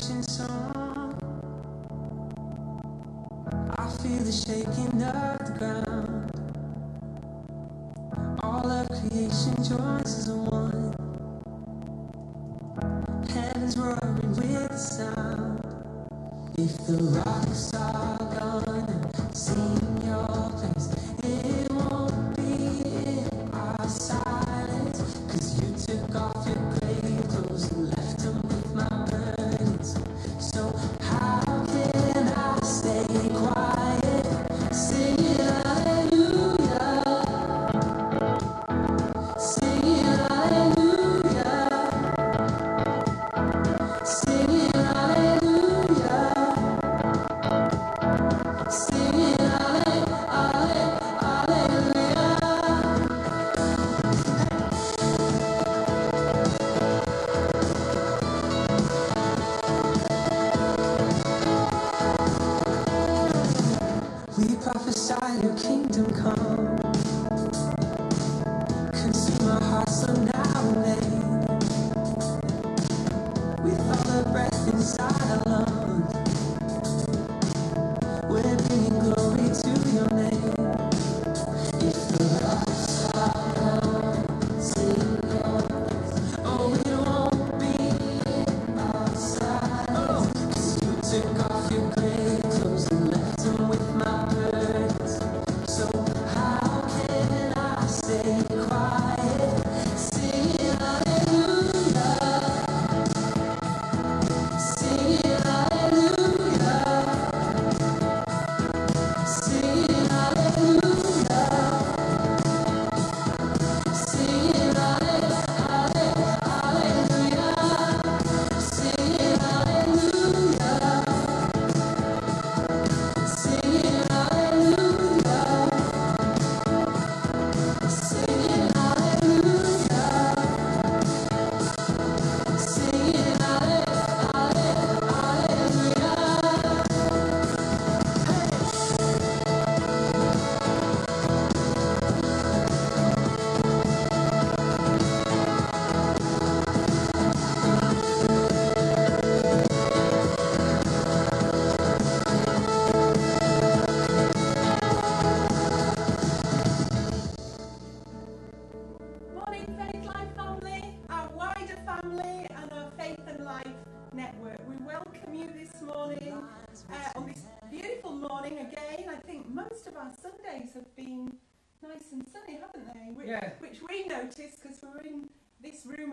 song. I feel the shaking of the ground. All of creation joins as one. Heaven's roaring with sound. If the rocks are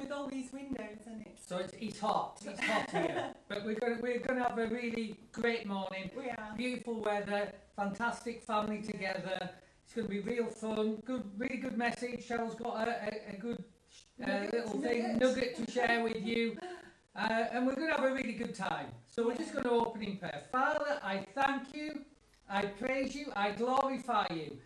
with all these windows in it. So it's, it's hot. It's hot here. but we're going to we're going to have a really great morning. We are. Beautiful weather, fantastic family together. It's going to be real fun. Good, really good message. Cheryl's got a, a, a good uh, Nugget, little thing nugget. nugget to share with you. Uh, and we're going to have a really good time. So we're just going to open in prayer. Father, I thank you. I praise you. I glorify you.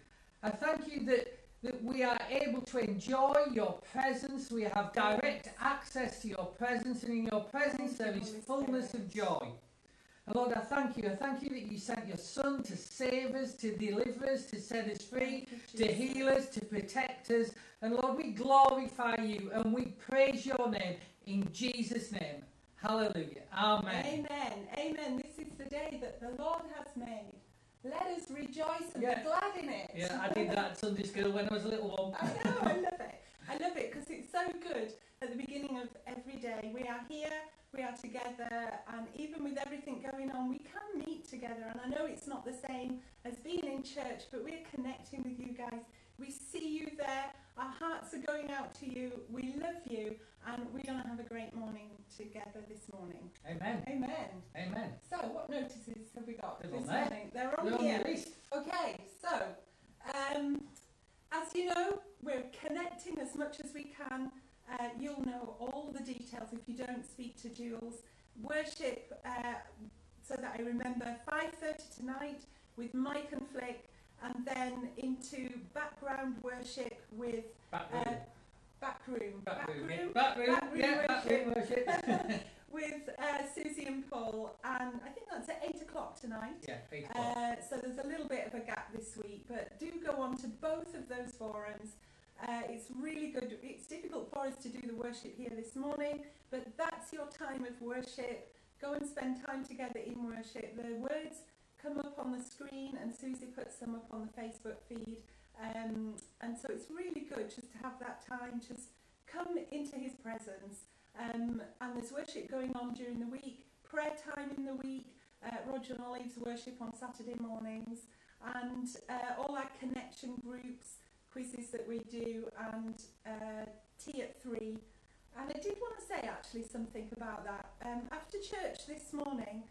I thank you that, that we are able to enjoy your presence. We have direct access to your presence, and in your presence there is fullness of joy. And Lord, I thank you. I thank you that you sent your Son to save us, to deliver us, to set us free, to heal us, to protect us. And Lord, we glorify you and we praise your name in Jesus' name. Hallelujah. Amen. Amen. Amen. This is the day that the Lord has made. Let us rejoice and Yeah. be glad in it. Yeah, I did that at Sunday school when I was a little one. I know, I love it. I love it because it's so good at the beginning of every day. We are here, we are together, and even with everything going on, we can meet together. And I know it's not the same as being in church, but we're connecting with you guys. We see you there, our hearts are going out to you, we love you, and we're going to have a great morning together this morning. Amen. Amen. Amen. So, what notices have we got They're this on there. morning? They're on on here. the list. Okay, so um, as you know, we're connecting as much as we can. Uh, you'll know all the details if you don't speak to Jules. Worship, uh, so that I remember, 5.30 tonight with Mike and Flick, and then into background worship with Back uh, room. back room, Back room. yeah. room Back room. back room Yeah, back room worship. with uh, Susie and Paul, and I think that's at 8 o'clock tonight. yeah, eight o'clock. Uh, so there's a little bit of a gap this week, but do go on to both of those forums. Uh, it's really good. It's difficult for us to do the worship here this morning, but that's your time of worship. go and spend time together in worship. The words come up on the screen, and Susie puts them up on the Facebook feed. Um, and so it's really good just to have that time, just come into His presence. Um, and there's worship going on during the week, prayer time in the week, uh, Roger and Olive's worship on Saturday mornings, and uh, all our connection groups, quizzes that we do, and uh, tea at three. And I did want to say actually something about that. Um, after church this morning,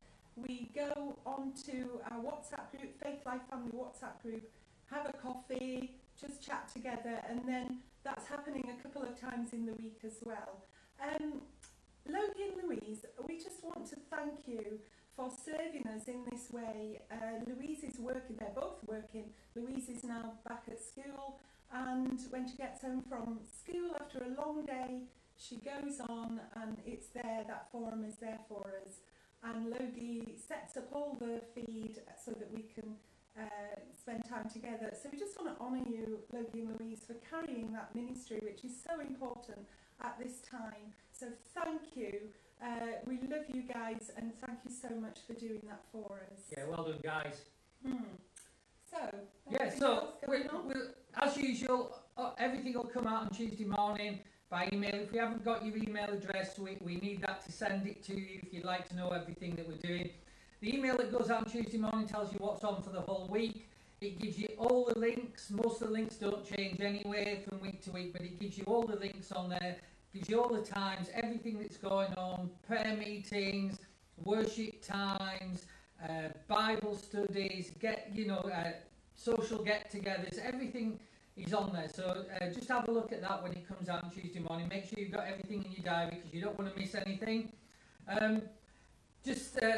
we go on to our WhatsApp group, Faith Life Family WhatsApp group, have a coffee, just chat together, and then that's happening a couple of times in the week as well. Um, Logie and Louise, we just want to thank you for serving us in this way. Uh, Louise is working, they're both working. Louise is now back at school, and when she gets home from school after a long day, she goes on and it's there, that forum is there for us. And Logie sets up all the feed so that we can uh, spend time together. So we just want to honour you, Logie and Louise, for carrying that ministry, which is so important at this time. So thank you. Uh, we love you guys and thank you so much for doing that for us. Yeah, well done, guys. Hmm. So, Yeah, so we, going on? we, as usual, uh, everything will come out on Tuesday morning by email. If we haven't got your email address, we, we need that to send it to you if you'd like to know everything that we're doing. The email that goes out on Tuesday morning tells you what's on for the whole week. It gives you all the links. Most of the links don't change anyway from week to week, but it gives you all the links on there. Gives you all the times, everything that's going on, prayer meetings, worship times, uh, Bible studies, get you know, uh, social get-togethers. Everything is on there. So uh, just have a look at that when it comes out on Tuesday morning. Make sure you've got everything in your diary because you don't want to miss anything. Um, just uh,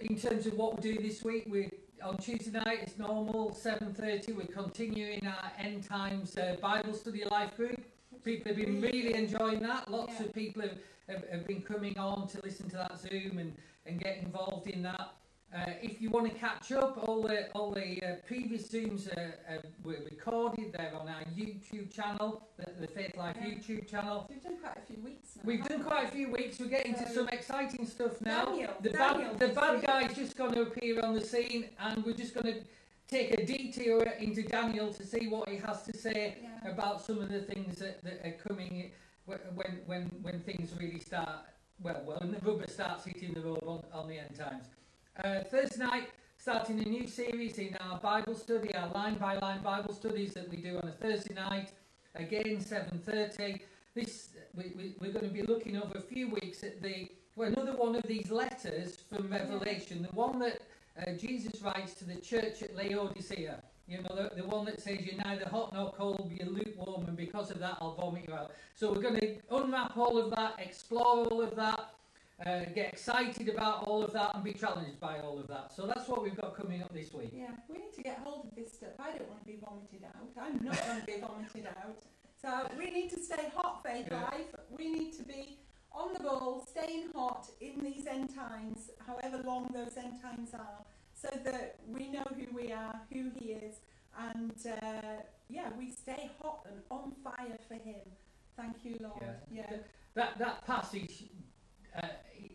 in terms of what we do this week, we on Tuesday night it's normal 7:30. We're continuing our end times uh, Bible study life group. People have been really enjoying that. Lots Yeah. of people have, have, have been coming on to listen to that Zoom and, and get involved in that. Uh, if you want to catch up, all the all the uh, previous Zooms are, uh, were recorded. They're on our YouTube channel, the, the Faith Life Yeah. YouTube channel. We've done quite a few weeks now. We've done quite a few weeks. We're getting to some exciting stuff now. Daniel, The Daniel bad, the bad guy's just going to appear on the scene, and we're just going to take a detour into Daniel to see what he has to say Yeah. about some of the things that, that are coming when when when things really start. Well, when the rubber starts hitting the road on, on the end times. Uh, Thursday night, starting a new series in our Bible study, our line by line Bible studies that we do on a Thursday night. Again, seven thirty. This we, we, we're going to be looking over a few weeks at the well, another one of these letters from Revelation, the one that uh, Jesus writes to the church at Laodicea. You know, the, the one that says you're neither hot nor cold, you're lukewarm, and because of that, I'll vomit you out. So we're going to unwrap all of that, explore all of that, uh, get excited about all of that, and be challenged by all of that. So that's what we've got coming up this week. Yeah, we need to get hold of this stuff. I don't want to be vomited out. I'm not going to be vomited out. So we need to stay hot, faith Yeah. life. We need to be on the ball, staying hot in these end times, however long those end times are, so that we know who we are, who He is, and uh, yeah, we stay hot and on fire for Him. Thank you, Lord. Yeah. Yeah, That that passage, uh,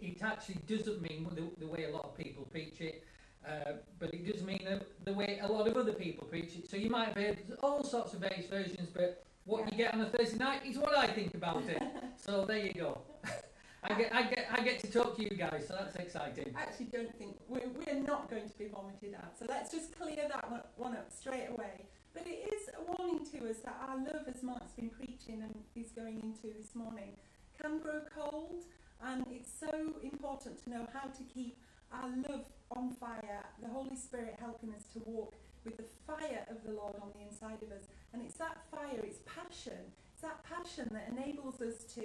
it actually doesn't mean the, the way a lot of people preach it, uh, but it does mean the, the way a lot of other people preach it. So you might have heard all sorts of various versions, but what you get on a Thursday night is what I think about it. so there you go. I get I get I get to talk to you guys, so that's exciting. I actually don't think we're, we're not going to be vomited out. So let's just clear that one, one up straight away. But it is a warning to us that our love, as Mark's been preaching and is going into this morning, can grow cold. And it's so important to know how to keep our love on fire, the Holy Spirit helping us to walk with the fire of the Lord on the inside of us. And it's that fire, it's passion. It's that passion that enables us to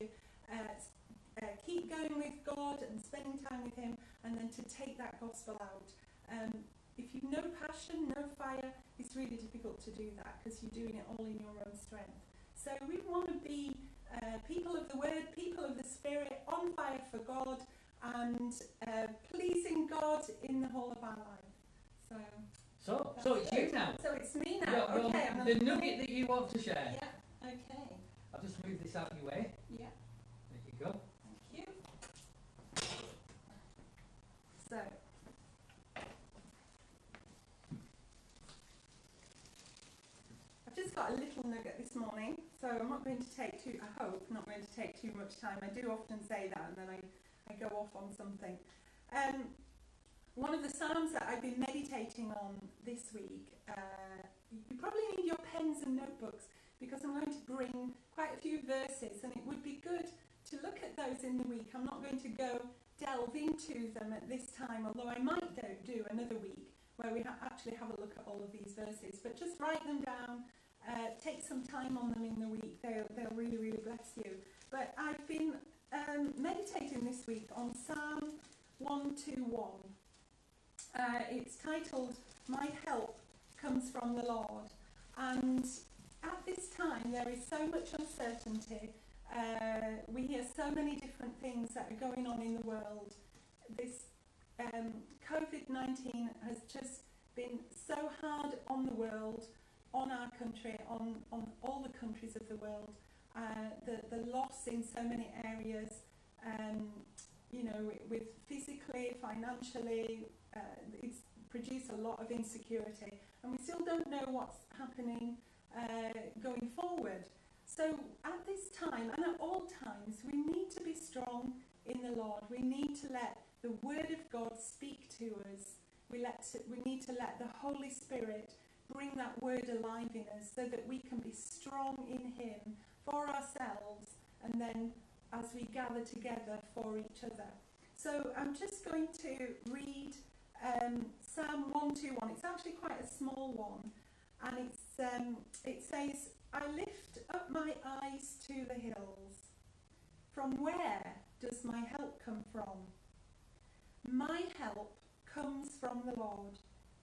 uh, uh, keep going with God and spending time with Him, and then to take that gospel out. Um, if you've no passion, no fire, it's really difficult to do that because you're doing it all in your own strength. So we want to be uh, people of the Word, people of the Spirit, on fire for God, and uh, pleasing God in the whole of our life. So. So, so it's it. you now. So it's me now. Well, okay. The nugget that you want to share. Yeah. Okay. I'll just move this out of your way. Yeah. There you go. Thank you. So. I've just got a little nugget this morning so I'm not going to take too, I hope, not going to take too much time. I do often say that and then I, I go off on something. Um, one of the Psalms that I've been meditating on this week, uh, you probably need your pens and notebooks because I'm going to bring quite a few verses and it would be good to look at those in the week. I'm not going to go delve into them at this time, although I might do, another week where we ha- actually have a look at all of these verses. But just write them down, uh, take some time on them in the week. They'll, they'll really, really bless you. But I've been um, meditating this week on Psalm 121. Uh, it's titled My Help Comes from the Lord. And at this time, there is so much uncertainty. Uh, we hear so many different things that are going on in the world. This um, COVID 19 has just been so hard on the world, on our country, on, on all the countries of the world. Uh, the, the loss in so many areas, um, you know, with physically, financially, uh, it's produced a lot of insecurity. And we still don't know what's happening uh, going forward. So at this time and at all times, we need to be strong in the Lord. We need to let the Word of God speak to us. We, let to, we need to let the Holy Spirit bring that Word alive in us so that we can be strong in Him for ourselves and then as we gather together for each other. So I'm just going to read um, Psalm 121. It's actually quite a small one and it's, um, it says, I lift up my eyes to the hills. From where does my help come from? My help comes from the Lord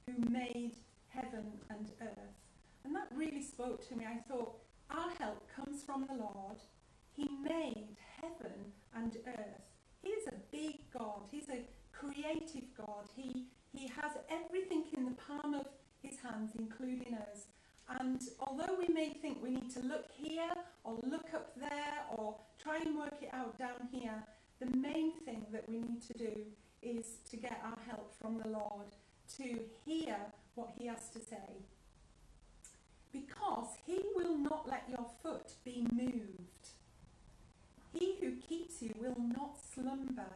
who made heaven and earth. And that really spoke to me. I thought, our help comes from the Lord. He made heaven and earth. He is a big God. He's a creative God. He, he has everything in the palm of his hands, including us. And although we may think we need to look here or look up there or try and work it out down here, the main thing that we need to do is to get our help from the Lord, to hear what He has to say. Because He will not let your foot be moved. He who keeps you will not slumber.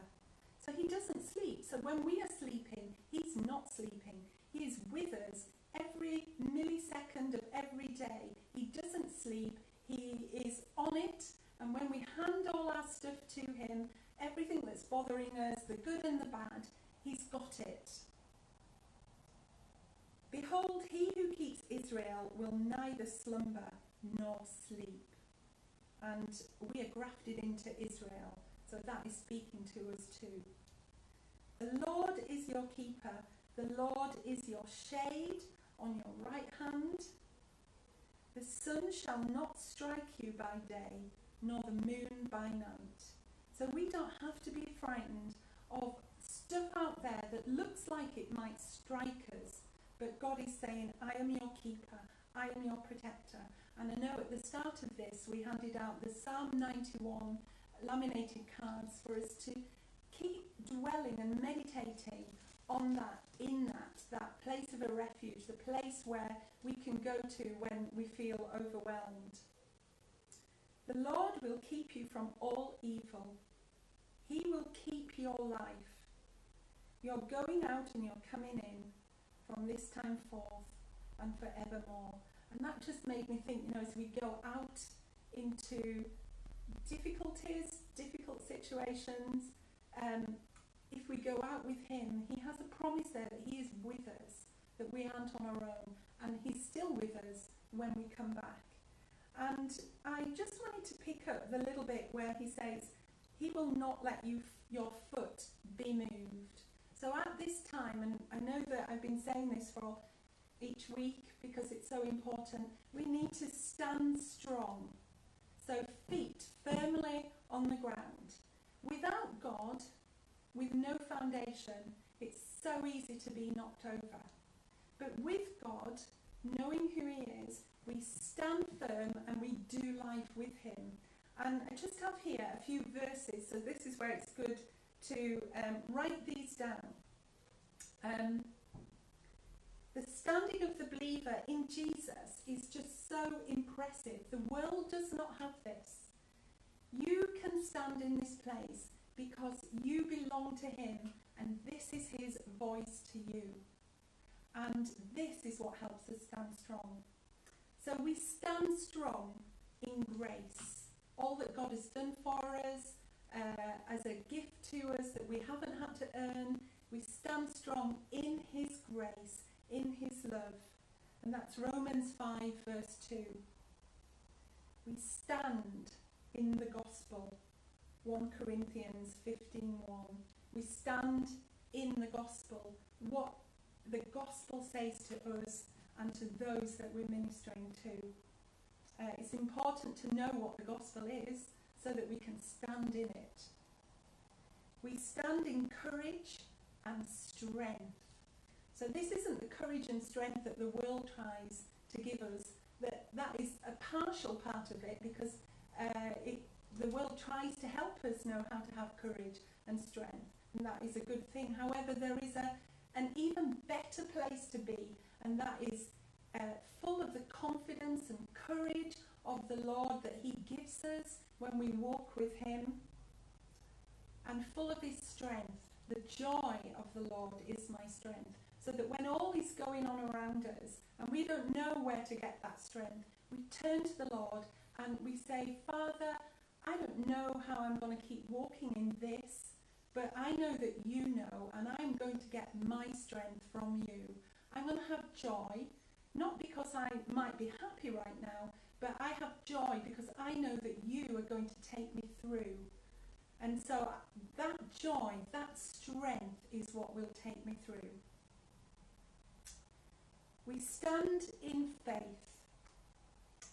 So He doesn't sleep. So when we are sleeping, He's not sleeping. He is with us every millisecond of every day. He doesn't sleep. He is on it. And when we hand all our stuff to Him, everything that's bothering us, the good and the bad, He's got it. Behold, he who keeps Israel will neither slumber nor sleep. And we are grafted into Israel, so that is speaking to us too. The Lord is your keeper, the Lord is your shade on your right hand. The sun shall not strike you by day, nor the moon by night. So we don't have to be frightened of stuff out there that looks like it might strike us. But God is saying, I am your keeper, I am your protector. And I know at the start of this, we handed out the Psalm 91 laminated cards for us to keep dwelling and meditating on that, in that, that place of a refuge, the place where we can go to when we feel overwhelmed. The Lord will keep you from all evil. He will keep your life. You're going out and you're coming in from this time forth and forevermore. And that just made me think, you know, as we go out into difficulties, difficult situations, um, if we go out with Him, He has a promise there that He is with us, that we aren't on our own, and He's still with us when we come back. And I just wanted to pick up the little bit where He says, He will not let you your foot be moved. So at this time, and I know that I've been saying this for each week because it's so important, we need to stand strong. So feet firmly on the ground. Without God, with no foundation, it's so easy to be knocked over. But with God, knowing who He is, we stand firm and we do life with Him. And I just have here a few verses, so this is where it's good to um, write these down. Um, The standing of the believer in Jesus is just so impressive. The world does not have this. You can stand in this place because you belong to Him and this is His voice to you. And this is what helps us stand strong. So we stand strong in grace. All that God has done for us uh, as a gift to us that we haven't had to earn, we stand strong in His grace, in His love. And that's Romans 5, verse 2. We stand in the gospel. 1 Corinthians 15:1. We stand in the gospel. What the gospel says to us and to those that we're ministering to. Uh, it's important to know what the gospel is so that we can stand in it. We stand in courage and strength. So this isn't the courage and strength that the world tries to give us. That that is a partial part of it because uh, it, the world tries to help us know how to have courage and strength, and that is a good thing. However, there is a an even better place to be, and that is uh, full of the confidence and courage of the Lord that He gives us when we walk with Him, and full of His strength. The joy of the Lord is my strength. So that when all is going on around us and we don't know where to get that strength, we turn to the Lord and we say, Father, I don't know how I'm going to keep walking in this, but I know that you know, and I'm going to get my strength from you. I'm going to have joy, not because I might be happy right now, but I have joy because I know that you are going to take me through. And so uh, that joy, that strength is what will take me through. We stand in faith.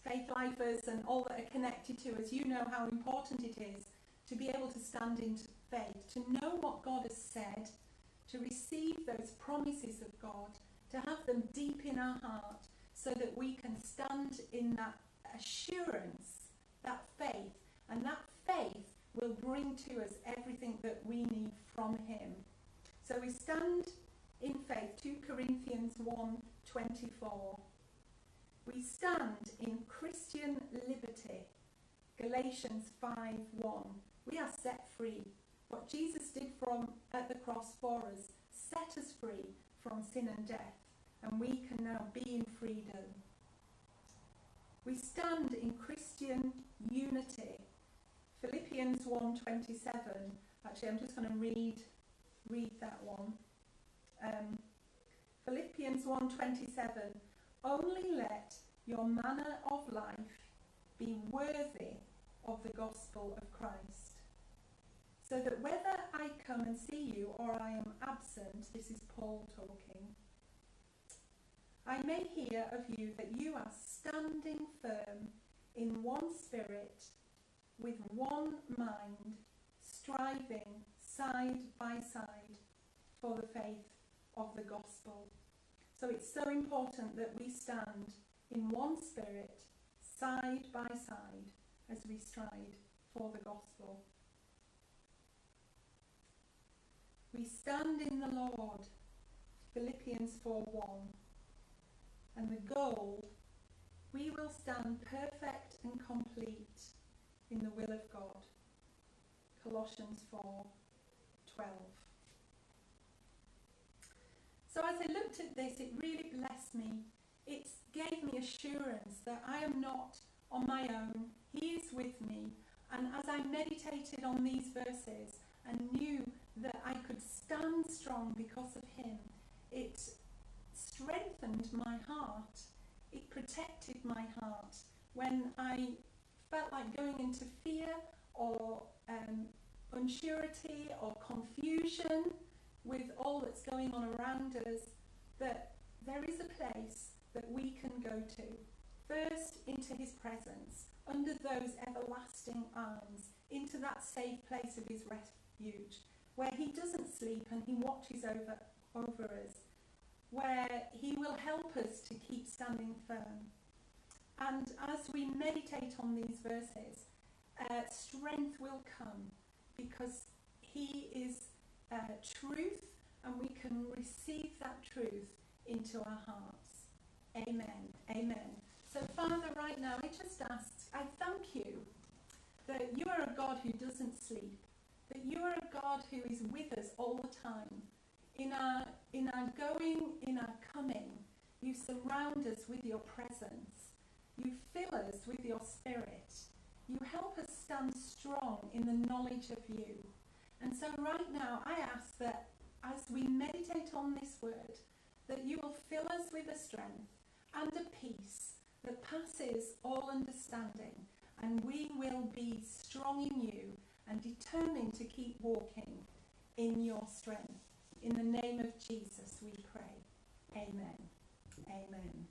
Faith lifers and all that are connected to us, you know how important it is to be able to stand in faith, to know what God has said, to receive those promises of God, to have them deep in our heart, so that we can stand in that assurance, that faith, and that faith will bring to us everything that we need from Him. So we stand in faith, 2 Corinthians 1 24. We stand in Christian liberty, Galatians 5 1. We are set free. What Jesus did from at the cross for us set us free from sin and death, and we can now be in freedom. We stand in Christian unity. Philippians 1:27. Actually, I'm just going to read read that one. Um, Philippians 1:27. Only let your manner of life be worthy of the gospel of Christ. So that whether I come and see you or I am absent, this is Paul talking, I may hear of you that you are standing firm in one spirit, with one mind, striving side by side for the faith of the gospel. So it's so important that we stand in one spirit, side by side, as we strive for the gospel. We stand in the Lord, Philippians 4 1. And the goal, we will stand perfect and complete in the will of God. Colossians 4 12. So as I looked at this, it really blessed me. It gave me assurance that I am not on my own. He is with me. And as I meditated on these verses and knew that I could stand strong because of him, it strengthened my heart. It protected my heart when I felt like going into fear or um, unsurety or confusion with all that's going on around us, that there is a place that we can go to. First, into his presence, under those everlasting arms, into that safe place of his refuge, where he doesn't sleep and he watches over, over us, where he will help us to keep standing firm. And as we meditate on these verses, uh, strength will come because he is uh, truth and we can receive that truth into our hearts. Amen. Amen. So, Father, right now, I just ask, I thank you that you are a God who doesn't sleep, that you are a God who is with us all the time. In our, in our going, in our coming, you surround us with your presence. You fill us with your spirit. You help us stand strong in the knowledge of you. And so, right now, I ask that as we meditate on this word, that you will fill us with a strength and a peace that passes all understanding, and we will be strong in you and determined to keep walking in your strength. In the name of Jesus, we pray. Amen. Amen.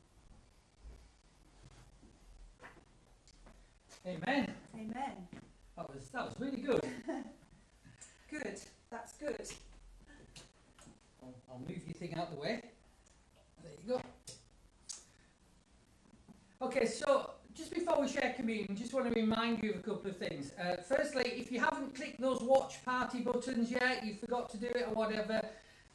Amen. Amen. That was that was really good. Good. That's good. I'll, I'll move your thing out the way. There you go. Okay, so just before we share communion, just want to remind you of a couple of things. Uh, firstly, if you haven't clicked those watch party buttons yet, you forgot to do it or whatever,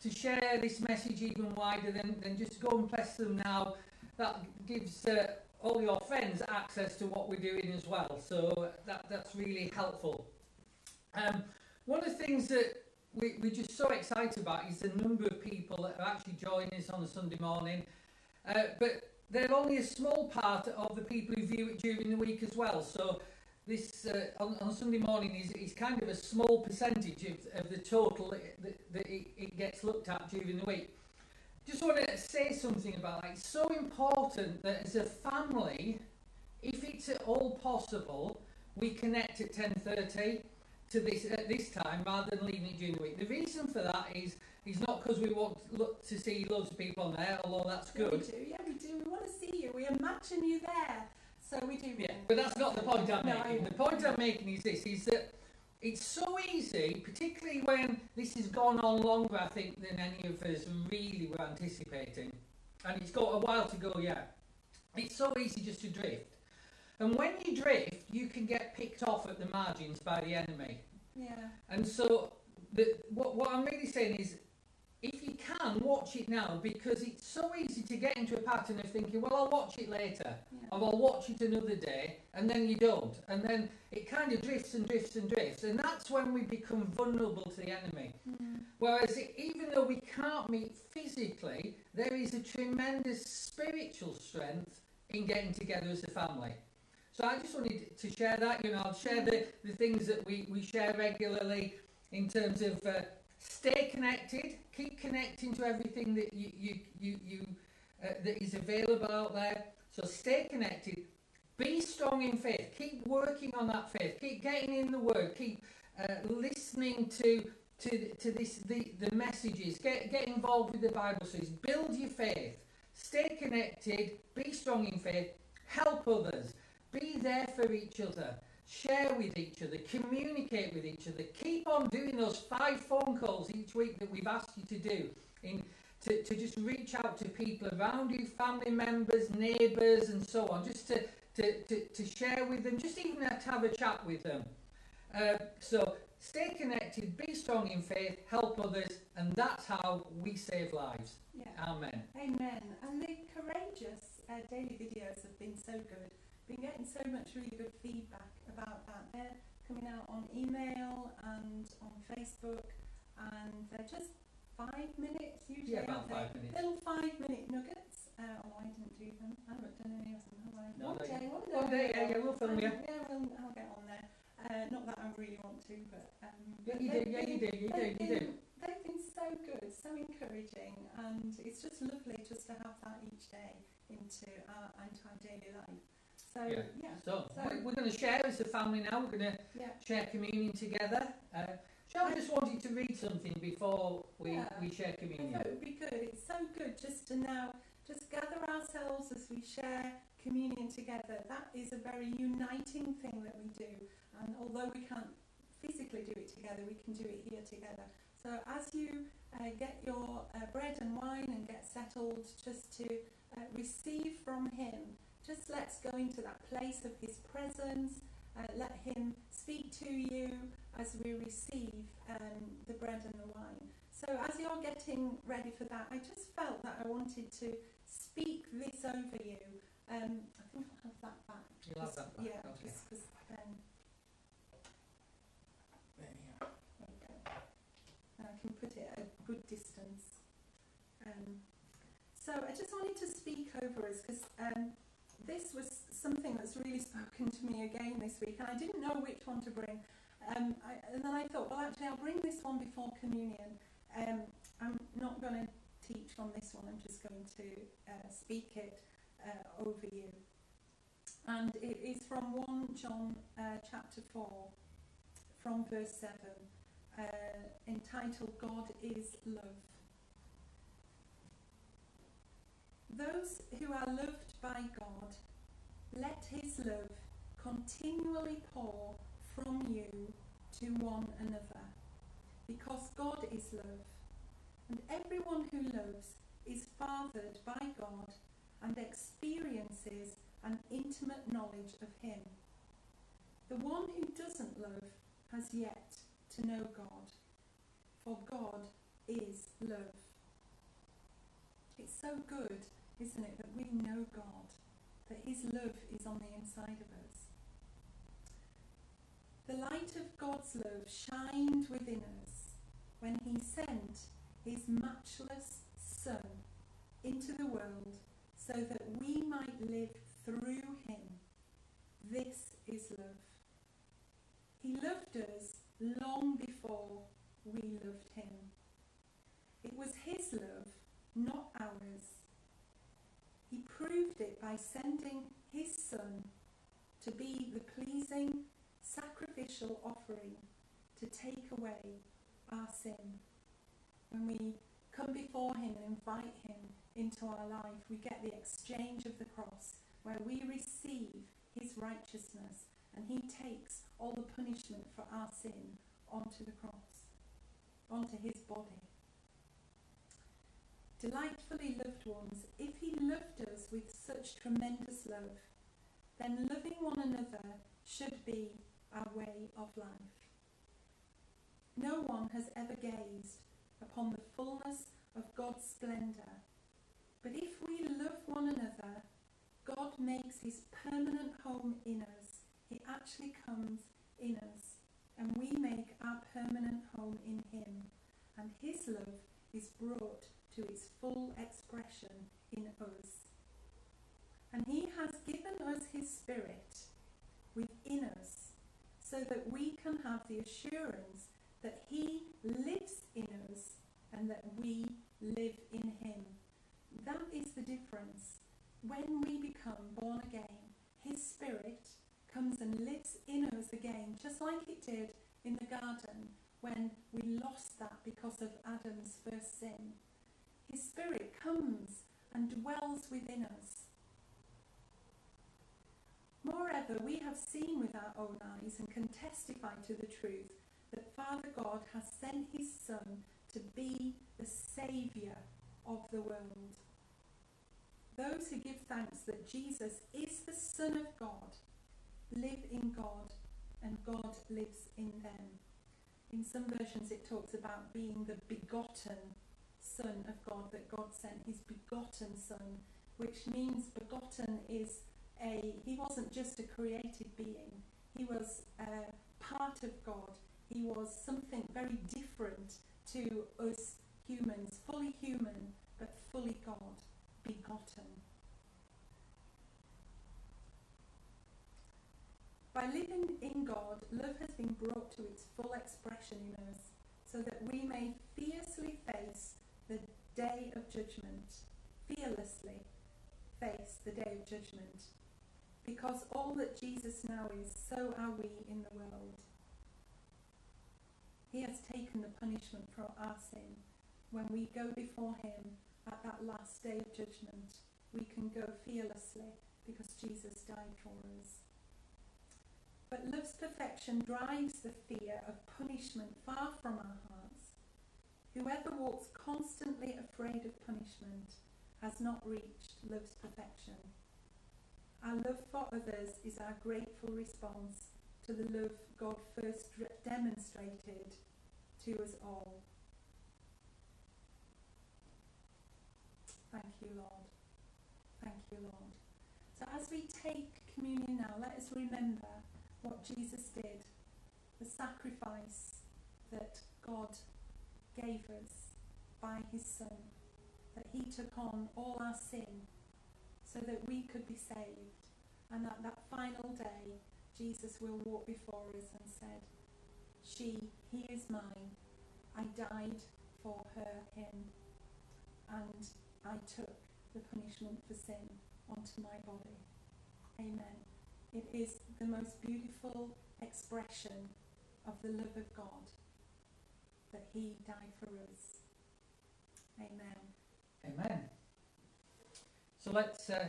to share this message even wider, then, then just go and press them now. That gives uh, all your friends access to what we're doing as well. So that, that's really helpful. Um, one of the things that we, we're just so excited about is the number of people that are actually joining us on a Sunday morning. Uh, but they're only a small part of the people who view it during the week as well. So this uh, on, on Sunday morning is, is kind of a small percentage of, of the total that, that, it, it gets looked at during the week. Just want to say something about that. It's so important that as a family, if it's at all possible, we connect at 10.30 to this at this time rather than leaving it during the week. The reason for that is is not because we want look to see loads of people on there, although that's Yeah, we good. do. Yeah, we do. We want to see you. We imagine you there. So we do. Yeah, but that's not the point I'm No, making. The point I'm making is this: is that it's so easy, particularly when this has gone on longer, I think, than any of us really were anticipating, and it's got a while to go yet. It's so easy just to drift, and when you drift, you can get picked off at the margins by the enemy. Yeah. And so, the, what, what I'm really saying is, if you can, watch it now because it's so easy to get into a pattern of thinking, well, I'll watch it later, Yeah. or I'll watch it another day, and then you don't. And then it kind of drifts and drifts and drifts. And that's when we become vulnerable to the enemy. Mm. Whereas, it, even though we can't meet physically, there is a tremendous spiritual strength in getting together as a family. So I just wanted to share that. You know, I'll share the, the things that we, we share regularly in terms of uh, stay connected, keep connecting to everything that you you you, you uh, that is available out there. So stay connected. Be strong in faith. Keep working on that faith. Keep getting in the Word. Keep uh, listening to to to this the, the messages. Get get involved with the Bible studies. Build your faith. Stay connected. Be strong in faith. Help others. Be there for each other. Share with each other. Communicate with each other. Keep on doing those five phone calls each week that we've asked you to do. In to, to just reach out to people around you, family members, neighbours, and so on. Just to, to, to, to share with them. Just even to have a chat with them. Uh, so stay connected. Be strong in faith. Help others, and that's how we save lives. Yeah. Amen. Amen. And the courageous uh, daily videos have been so good. Been getting so much really good feedback about that. They're coming out on email and on Facebook, and they're just five minutes usually. Yeah, about five minutes. Little five minute nuggets. Uh, oh, I didn't do them. I haven't done any of them, have I? No, one no, day, one day. One day, yeah, yeah, we'll film you. Yeah, well, I'll get on there. Uh, not that I really want to, but um, Yeah, you do. they've Yeah, you been- do. You do. You do. They've been so good, so encouraging, and it's just lovely just to have that each day into our, into our daily life. So Yeah. yeah, So So- we- we're going to share as a family now. We're going to yeah, share communion together. Uh, Shall I just wanted to read something before we, Yeah. we share communion? it would be good. It's so good just to now just gather ourselves as we share communion together. That is a very uniting thing that we do, and although we can't physically do it together, we can do it here together. So as you uh, get your uh, bread and wine and get settled, just to uh, receive from Him, just let's go into that place of His presence. Uh, let Him speak to you as we receive um, the bread and the wine. So, as you're getting ready for that, I just felt that I wanted to speak this over you. Um, I think I'll have that back. You'll have Just- that back, Yeah, okay. just 'cause, um, There you go. And I can put it at a good distance. Um, so I just wanted to speak over us because um, this was something that's really spoken to me again this week, and I didn't know which one to bring. Um, I, and then I thought, well, actually, I'll bring this one before communion. Um, I'm not going to teach on this one. I'm just going to uh, speak it uh, over you. And it is from 1 John uh, chapter 4, from verse 7 uh, entitled God is Love. Those who are loved by God, let his love continually pour from you to one another, because God is love. And everyone who loves is fathered by God and experiences an intimate knowledge of him. The one who doesn't love has yet to know God, for God is love. It's so good, isn't it, that we know God, that His love is on the inside of us. The light of God's love shined within us when He sent His matchless Son into the world so that we might live through Him. This is love. He loved us long before we loved him. It was his love, not ours. He proved it by sending his son to be the pleasing sacrificial offering to take away our sin. When we come before him and invite him into our life, we get the exchange of the cross where we receive his righteousness and he takes all the punishment for our sin onto the cross, onto his body. Delightfully loved ones, if he loved us with such tremendous love, then loving one another should be our way of life. No one has ever gazed upon the fullness of God's splendour, but if we love one another, God makes his permanent home in us. He actually comes in us, and we make our permanent home in him, and his love is brought to its full expression in us. And he has given us his spirit within us so that we can have the assurance that he lives in us and that we live in him. That is the difference. When we become born again, his spirit comes and lives in us again, just like it did in the garden when we lost that because of Adam's first sin. Spirit comes and dwells within us. Moreover, we have seen with our own eyes and can testify to the truth that Father God has sent his Son to be the Saviour of the world. Those who give thanks that Jesus is the Son of God live in God and God lives in them. In some versions, it talks about being the begotten Son of God, that God sent his begotten Son, which means begotten is a, he wasn't just a created being, he was a part of God. He was something very different to us humans, fully human, but fully God, begotten. By living in God, love has been brought to its full expression in us, so that we may fiercely face the day of judgment, fearlessly face the day of judgment. Because all that Jesus now is, so are we in the world. He has taken the punishment for our sin. When we go before Him at that last day of judgment, we can go fearlessly because Jesus died for us. But love's perfection drives the fear of punishment far from our hearts. Whoever walks constantly afraid of punishment has not reached love's perfection. Our love for others is our grateful response to the love God first demonstrated to us all. Thank you, Lord. Thank you, Lord. So as we take communion now, let us remember what Jesus did, the sacrifice that God gave us by his Son, that he took on all our sin so that we could be saved. And that that final day, Jesus will walk before us and said, She, he is mine. I died for her, him, and I took the punishment for sin onto my body. Amen. It is the most beautiful expression of the love of God that he died for us. Amen. Amen. So let's, uh,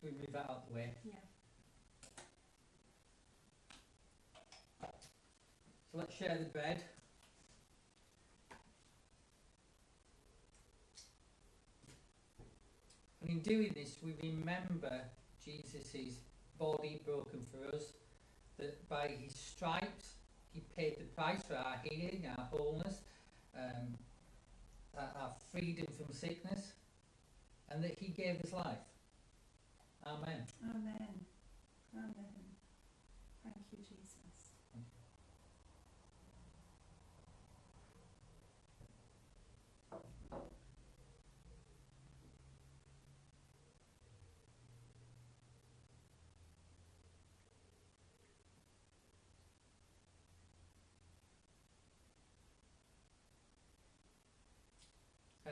should we move that out of the way? Yeah. So let's share the bread. And in doing this, we remember Jesus' body broken for us, that by his stripes he paid the price for our healing, our wholeness, um, our freedom from sickness, and that he gave us life. Amen. Amen. Amen. Thank you, Jesus.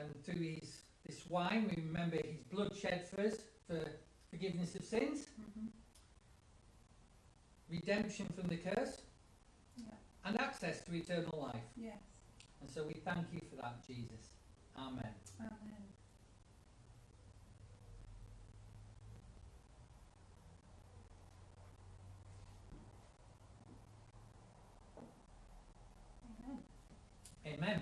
And through his, this wine, we remember his blood shed for us for forgiveness of sins, hmm redemption from the curse, Yeah. and access to eternal life. Yes. And so we thank you for that, Jesus. Amen. Amen. Amen.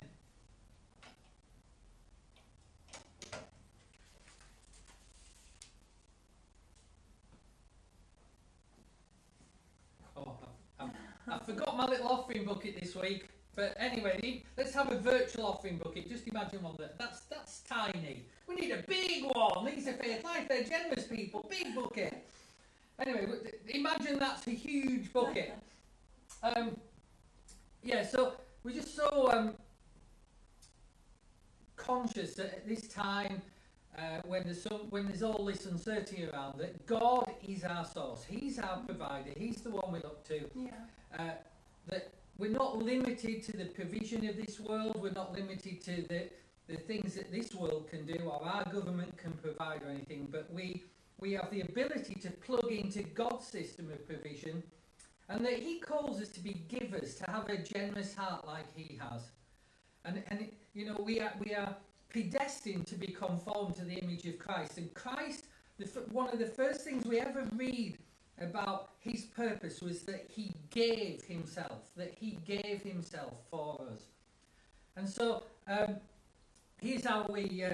Oh, I, I, I forgot my little offering bucket this week. But anyway, let's have a virtual offering bucket. Just imagine one that that's that's tiny. We need a big one. These are faith life. They're generous people. Big bucket. Anyway, imagine that's a huge bucket. Um, yeah. So we're just so um, conscious that at this time, uh, when there's when there's all this uncertainty around, that God is our source. He's our provider. He's the one we look to. Yeah. Uh, that we're not limited to the provision of this world. We're not limited to the the things that this world can do or our government can provide or anything. But we we have the ability to plug into God's system of provision, and that He calls us to be givers, to have a generous heart like He has. And and you know we are we are predestined to be conformed to the image of Christ. And Christ, the, one of the first things we ever read about his purpose was that he gave himself, that he gave himself for us. And so um, here's how we uh,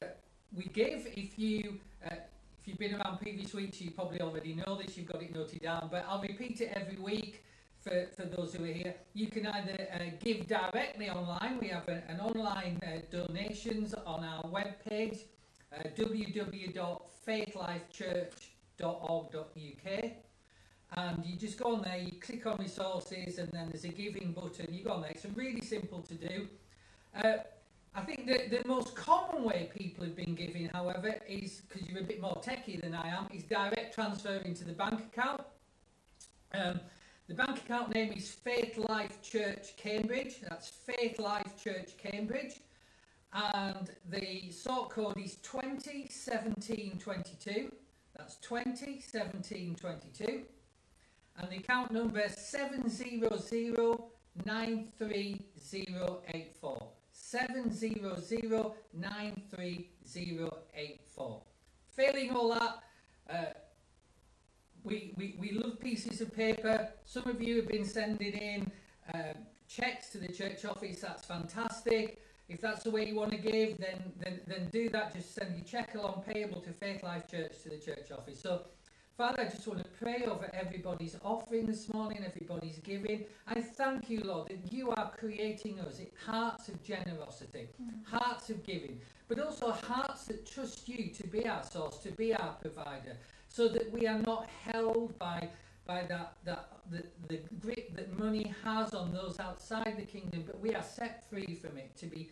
we give. If you uh, if you've been around previous weeks, you probably already know this. You've got it noted down, but I'll repeat it every week. For, for those who are here, you can either uh, give directly online. We have an online uh, donations on our webpage, uh, www.faithlifechurch.org.uk and you just go on there, you click on resources, and then there's a giving button. You go on there. It's really simple to do. Uh, I think that the most common way people have been giving, however, is because you're a bit more techie than I am, is direct transfer into the bank account. Um, the bank account name is Faith Life Church Cambridge. That's Faith Life Church Cambridge. And the sort code is 201722. That's 201722 and the account number is 700938084. 700938084. Failing all that, uh, we, we, we love pieces of paper. Some of you have been sending in uh, checks to the church office. That's fantastic. If that's the way you want to give, then, then, then do that. Just send your check along payable to Faith Life Church to the church office. So Father, I just want to pray over everybody's offering this morning, everybody's giving. I thank you, Lord, that you are creating us hearts of generosity, mm. hearts of giving, but also hearts that trust you to be our source, to be our provider, so that we are not held by by that, that the, the grip that money has on those outside the kingdom, but we are set free from it to be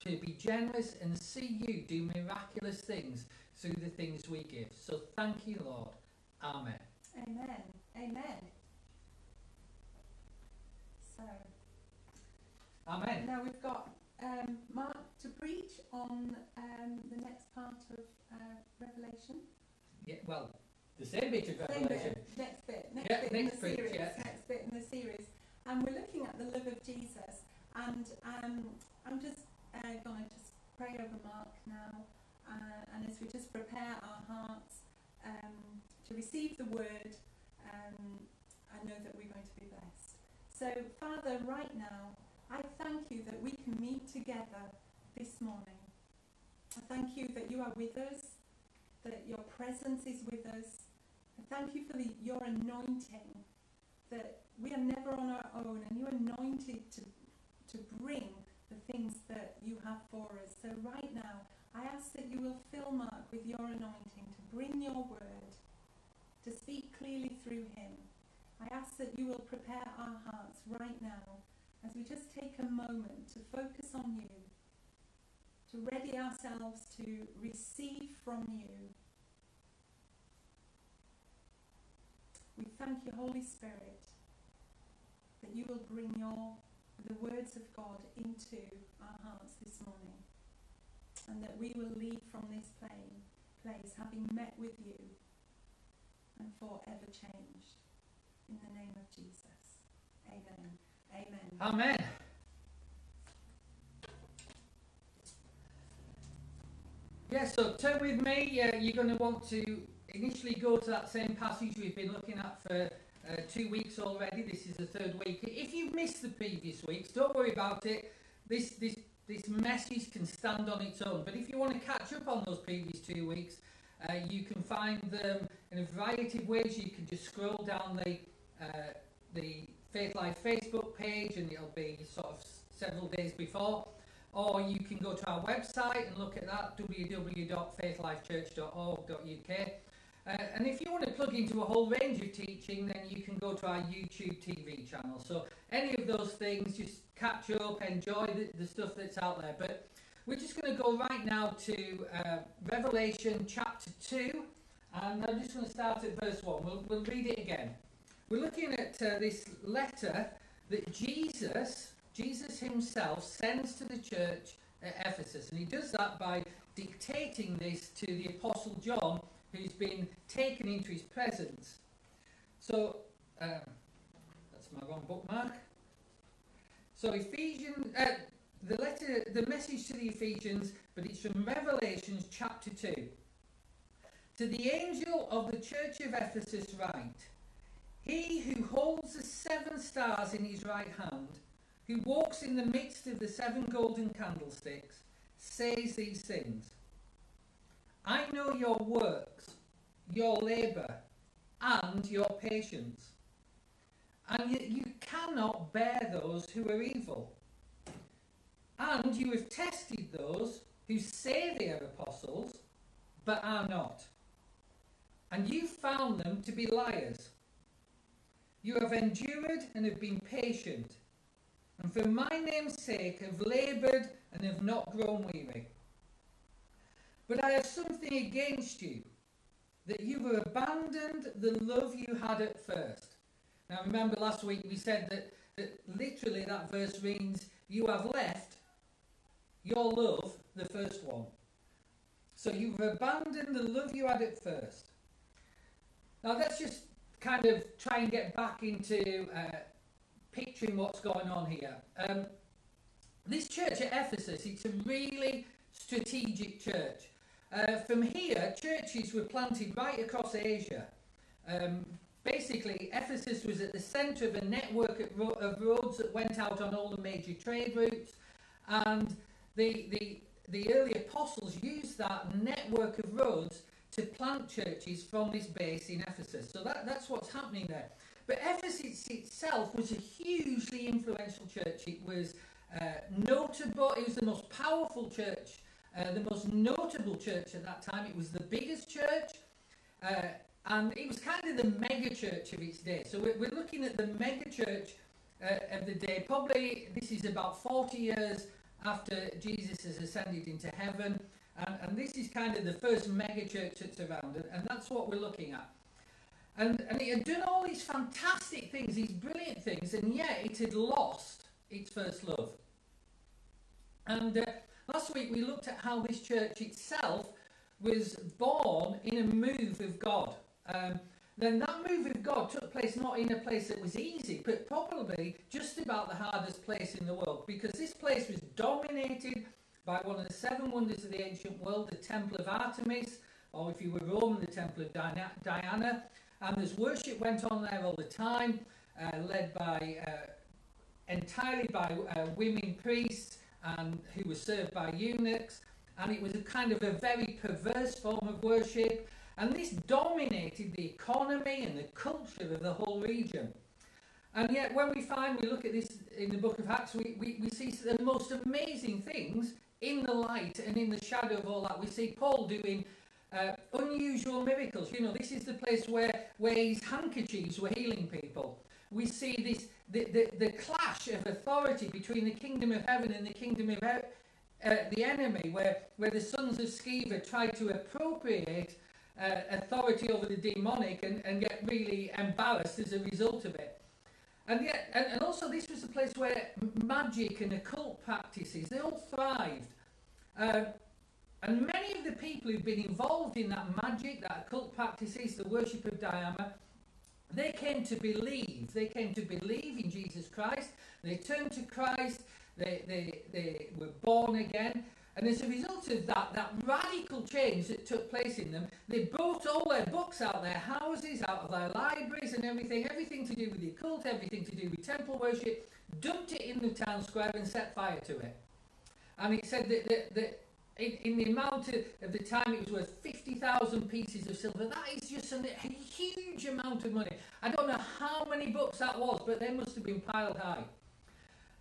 to be generous and see you do miraculous things through the things we give. So thank you, Lord. Amen. Amen. Amen. So Amen. now we've got um, Mark to preach on um, the next part of uh, Revelation. Yeah, well, the same bit of Same Revelation. bit, next bit, next Yeah, bit in next the bit, series. yeah. Next bit in the series, and we're looking at the love of Jesus. And um, I'm just uh, going to just pray over Mark now, uh, and as we just prepare our hearts um, receive the word, um, I know that we're going to be blessed. So, Father, right now, I thank you that we can meet together this morning. I thank you that you are with us, that your presence is with us. I thank you for the, your anointing, that we are never on our own, and you're anointed to, to bring the things that you have for us. So, right now, I ask that you will fill Mark with your anointing to bring your word, to speak clearly through him. I ask that you will prepare our hearts right now as we just take a moment to focus on you, to ready ourselves to receive from you. We thank you, Holy Spirit, that you will bring your the words of God into our hearts this morning, and that we will leave from this plane, place having met with you and forever changed. In the name of Jesus. Amen. Amen. Amen. Yeah, so turn with me. Uh, you're going to want to initially go to that same passage we've been looking at for uh, two weeks already. This is the third week. If you've missed the previous weeks, don't worry about it. This this this message can stand on its own. But if you want to catch up on those previous two weeks, uh, you can find them in a variety of ways. You can just scroll down the uh, the Faith Life Facebook page, and it'll be sort of several days before. Or you can go to our website and look at that www.faithlifechurch.org.uk. Uh, and if you want to plug into a whole range of teaching, then you can go to our YouTube TV channel. So any of those things, just catch up, enjoy the, the stuff that's out there. But we're just going to go right now to uh, Revelation chapter 2, and I'm just going to start at verse 1. We'll, we'll read it again. We're looking at uh, this letter that Jesus, Jesus himself, sends to the church at Ephesus, and he does that by dictating this to the Apostle John, who's been taken into his presence. So, um, that's my wrong bookmark. So, Ephesians, uh, the letter, the message to the Ephesians, but it's from Revelations chapter 2. To the angel of the church of Ephesus, write He who holds the seven stars in his right hand, who walks in the midst of the seven golden candlesticks, says these things I know your works, your labour, and your patience, and yet you cannot bear those who are evil. And you have tested those who say they are apostles, but are not. And you found them to be liars. You have endured and have been patient, and for my name's sake have laboured and have not grown weary. But I have something against you, that you have abandoned the love you had at first. Now remember last week we said that, that literally that verse means you have left your love, the first one. So you've abandoned the love you had at first. Now let's just kind of try and get back into uh, picturing what's going on here. Um, this church at Ephesus, it's a really strategic church. Uh, from here, churches were planted right across Asia. Um, basically, Ephesus was at the centre of a network of, ro- of roads that went out on all the major trade routes, and the, the, the early apostles used that network of roads to plant churches from this base in Ephesus. So that, that's what's happening there. But Ephesus itself was a hugely influential church. It was uh, notable, it was the most powerful church, uh, the most notable church at that time. It was the biggest church. Uh, and it was kind of the mega church of its day. So we're, we're looking at the mega church uh, of the day. Probably this is about 40 years after Jesus has ascended into heaven. And, and this is kind of the first mega church that's around, and, and that's what we're looking at. And, and it had done all these fantastic things, these brilliant things, and yet it had lost its first love. And uh, last week we looked at how this church itself was born in a move of God. Um, then that move of God took place not in a place that was easy, but probably just about the hardest place in the world, because this place was dominated by one of the seven wonders of the ancient world, the Temple of Artemis, or if you were Roman, the Temple of Diana. And this worship went on there all the time, uh, led by uh, entirely by uh, women priests and who were served by eunuchs. And it was a kind of a very perverse form of worship. And this dominated the economy and the culture of the whole region. And yet, when we find, we look at this in the book of Acts, we, we, we see the most amazing things in the light and in the shadow of all that. We see Paul doing uh, unusual miracles. You know, this is the place where, where his handkerchiefs were healing people. We see this the, the, the clash of authority between the kingdom of heaven and the kingdom of uh, the enemy, where, where the sons of Sceva try to appropriate uh, authority over the demonic and, and get really embarrassed as a result of it. And yet, and, also this was a place where magic and occult practices, they all thrived. Uh, and many of the people who've been involved in that magic, that occult practices, the worship of Diana, they came to believe. They came to believe in Jesus Christ. They turned to Christ. They, they, they were born again. And as a result of that, that radical change that took place in them, they brought all their books out of their houses, out of their libraries and everything, everything to do with the occult, everything to do with temple worship, dumped it in the town square and set fire to it. And it said that, that, that in, in, the amount of, of, the time it was worth 50,000 pieces of silver. That is just a, a huge amount of money. I don't know how many books that was, but they must have been piled high.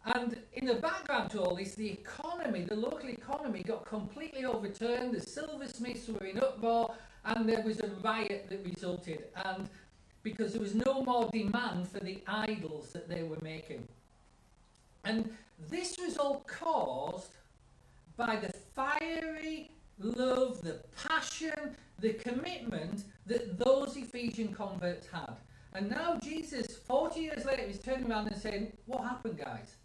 And in the background to all this, the economy, the local economy got completely overturned. The silversmiths were in uproar, and there was a riot that resulted. And because there was no more demand for the idols that they were making. And this was all caused by the fiery love, the passion, the commitment that those Ephesian converts had. And now Jesus, 40 years later, is turning around and saying, What happened, guys?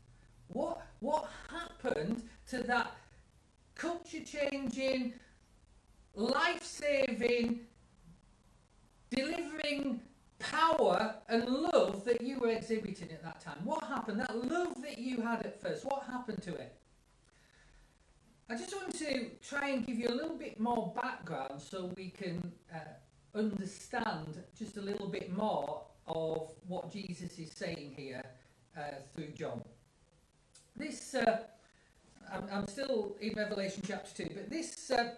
What, what happened to that culture changing, life saving, delivering power and love that you were exhibiting at that time? What happened? That love that you had at first, what happened to it? I just want to try and give you a little bit more background so we can uh, understand just a little bit more of what Jesus is saying here uh, through John. This, uh, I'm, I'm, still in Revelation chapter 2, but this, uh,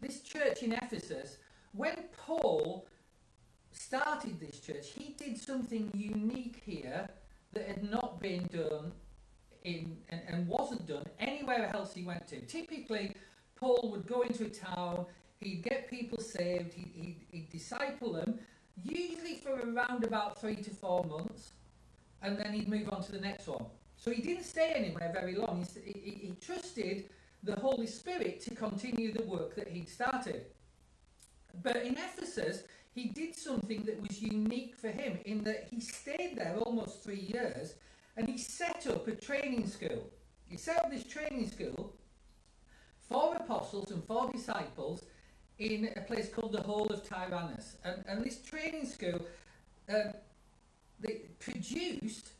this church in Ephesus, when Paul started this church, he did something unique here that had not been done in and, and wasn't done anywhere else he went to. Typically, Paul would go into a town, he'd get people saved, he'd, he'd, he'd disciple them, usually for around about three to four months and then he'd move on to the next one. So he didn't stay anywhere very long. He, he, he trusted the Holy Spirit to continue the work that he'd started. But in Ephesus, he did something that was unique for him in that he stayed there almost three years and he set up a training school. He set up this training school for apostles and for disciples in a place called the Hall of Tyrannus. And, and this training school um, they produced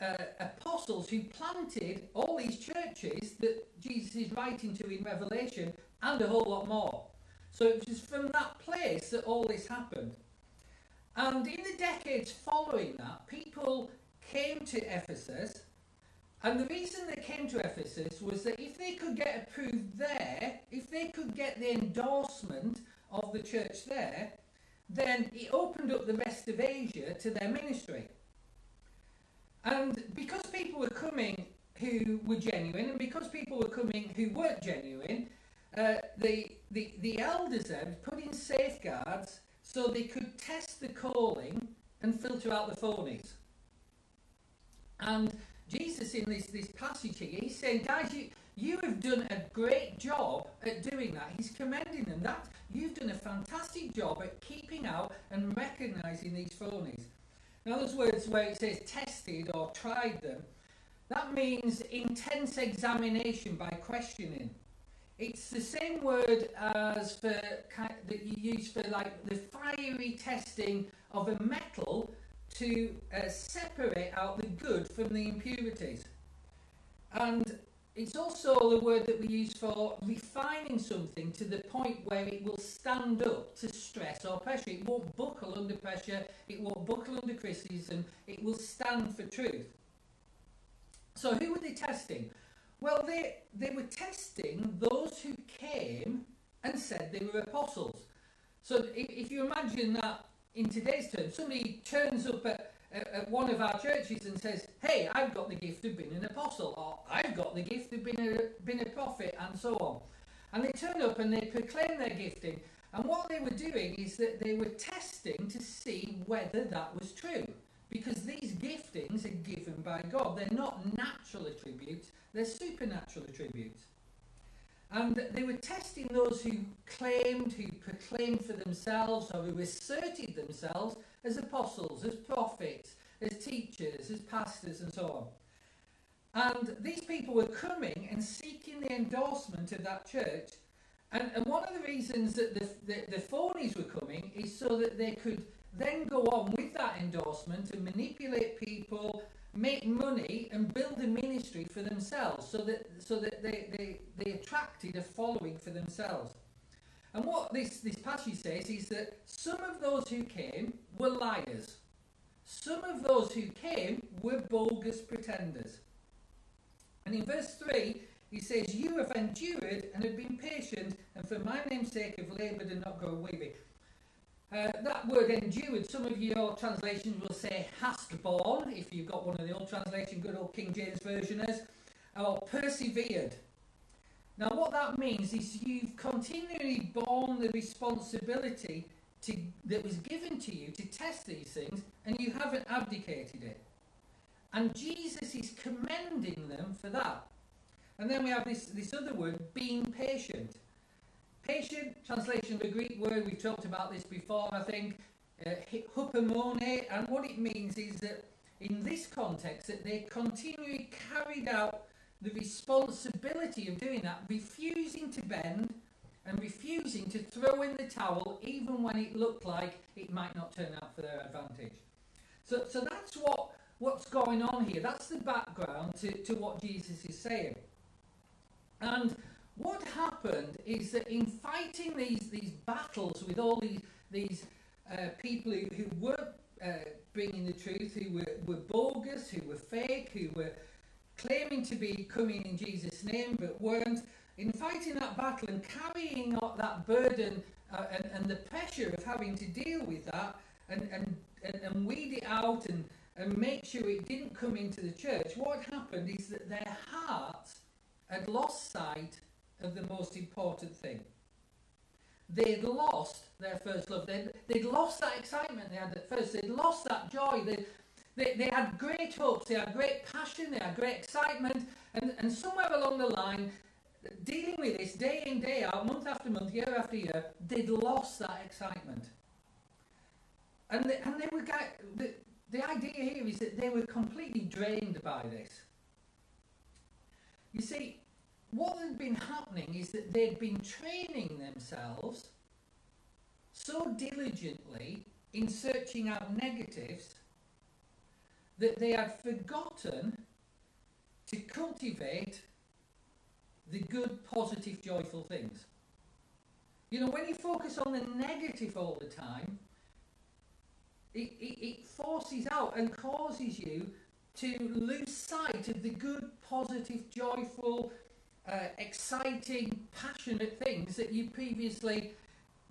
uh, apostles who planted all these churches that Jesus is writing to in Revelation and a whole lot more. So it was from that place that all this happened. And in the decades following that, people came to Ephesus And the reason they came to Ephesus was that if they could get approved there, if they could get the endorsement of the church there, then it opened up the rest of Asia to their ministry. And because people were coming who were genuine, and because people were coming who weren't genuine, uh, the, the, the elders put in safeguards so they could test the calling and filter out the phonies. And Jesus, in this, this passage here, he's saying, guys, you, you have done a great job at doing that. He's commending them. That you've done a fantastic job at keeping out and recognizing these phonies. Now, those words where it says tested or tried them, that means intense examination by questioning. It's the same word as for that you use for like the fiery testing of a metal to uh, separate out the good from the impurities. And it's also the word that we use for refining something to the point where it will stand up to stress or pressure. It won't buckle under pressure, it won't buckle under criticism, it will stand for truth. So, who were they testing? Well, they, they were testing those who came and said they were apostles. So, if, if you imagine that in today's terms, somebody turns up at at one of our churches and says, Hey, I've got the gift of being an apostle, or I've got the gift of being a, being a prophet, and so on. And they turn up and they proclaim their gifting. And what they were doing is that they were testing to see whether that was true. Because these giftings are given by God. They're not natural attributes, they're supernatural attributes. And they were testing those who claimed, who proclaimed for themselves, or who asserted themselves as apostles, as prophets, as teachers, as pastors, and so on. And these people were coming and seeking the endorsement of that church. And, and one of the reasons that the, the, the phonies were coming is so that they could then go on with that endorsement and manipulate people, make money, and build a ministry for themselves so that, so that they, they, they attracted a following for themselves. And what this, this passage says is that some of those who came were liars. Some of those who came were bogus pretenders. And in verse 3, he says, You have endured and have been patient, and for my name's sake have laboured and not grown weary. Uh, that word endured, some of your translations will say hast borne, if you've got one of the old translation, good old King James versioners, or persevered. Now, what that means is you've continually borne the responsibility to, that was given to you to test these things, and you haven't abdicated it. And Jesus is commending them for that. And then we have this, this other word, being patient. Patient, translation of the Greek word, we've talked about this before, I think, uh, and what it means is that in this context, that they continually carried out the responsibility of doing that, refusing to bend and refusing to throw in the towel even when it looked like it might not turn out for their advantage. So, so that's what, what's going on here. That's the background to, to what Jesus is saying. And what happened is that in fighting these, these battles with all these, these uh, people who, who were uh, bringing the truth, who were, were bogus, who were fake, who were claiming to be coming in Jesus' name but weren't, in fighting that battle and carrying out that burden uh, and, and the pressure of having to deal with that and, and, and, and weed it out and, and make sure it didn't come into the church, what happened is that their heart had lost sight of the most important thing. They'd lost their first love. They'd, they'd lost that excitement they had at first. They'd lost that joy. They'd, they, they had great hopes, they had great passion, they had great excitement, and, and somewhere along the line, dealing with this day in, day out, month after month, year after year, they'd lost that excitement. And they, and they were the, the idea here is that they were completely drained by this. You see, what had been happening is that they'd been training themselves so diligently in searching out negatives that they had forgotten to cultivate the good, positive, joyful things. You know, when you focus on the negative all the time, it, it, it forces out and causes you to lose sight of the good, positive, joyful, uh, exciting, passionate things that you previously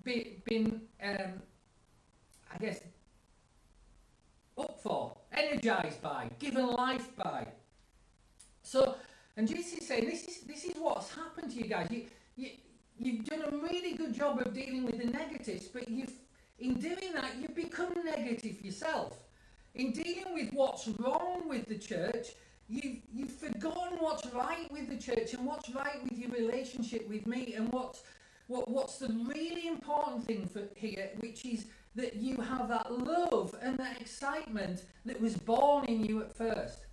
be, been, um, I guess, up for, energized by, given life by. So, and Jesus is saying, this is this is what's happened to you guys. You, you you've done a really good job of dealing with the negatives, but you've in doing that you've become negative yourself. In dealing with what's wrong with the church, you've you've forgotten what's right with the church and what's right with your relationship with me and what's what what's the really important thing for here, which is that you have that love and that excitement that was born in you at first.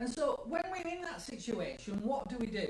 And so when we're in that situation, what do we do?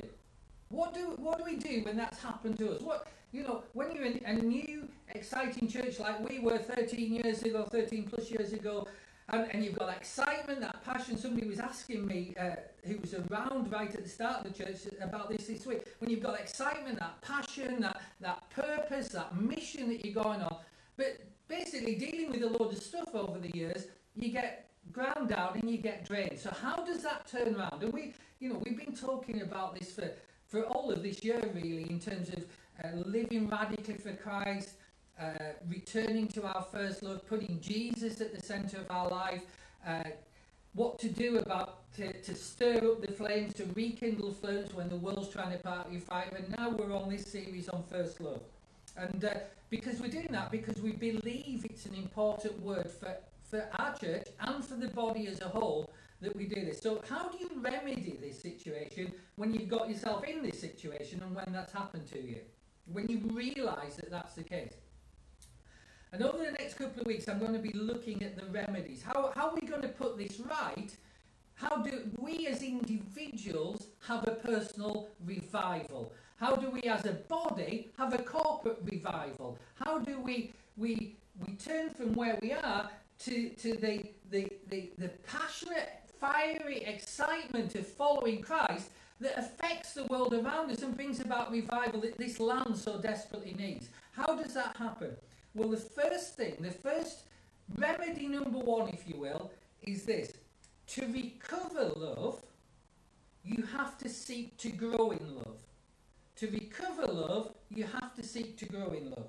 What do what do we do when that's happened to us? What you know, when you're in a new exciting church like we were 13 years ago, 13 plus years ago, and, and you've got that excitement, that passion. Somebody was asking me, uh, who was around right at the start of the church, about this this week. When you've got excitement, that passion, that that purpose, that mission that you're going on, but basically dealing with a load of stuff over the years, you get ground out and you get drained. So how does that turn around? And we, you know, we've been talking about this for, for all of this year really in terms of uh, living radically for Christ, uh, returning to our first love, putting Jesus at the centre of our life, uh, what to do about to, to stir up the flames, to rekindle flames when the world's trying to part your fire. And now we're on this series on first love. And uh, because we're doing that, because we believe it's an important word for for our church and for the body as a whole that we do this. So, how do you remedy this situation when you've got yourself in this situation and when that's happened to you? When you realise that that's the case? And over the next couple of weeks, I'm going to be looking at the remedies. How, how are we going to put this right? How do we as individuals have a personal revival? How do we as a body have a corporate revival? How do we, we, we turn from where we are to, to the, the, the, the passionate, fiery excitement of following Christ that affects the world around us and brings about revival that this land so desperately needs. How does that happen? Well, the first thing, the first remedy number one, if you will, is this. To recover love, you have to seek to grow in love. To recover love, you have to seek to grow in love.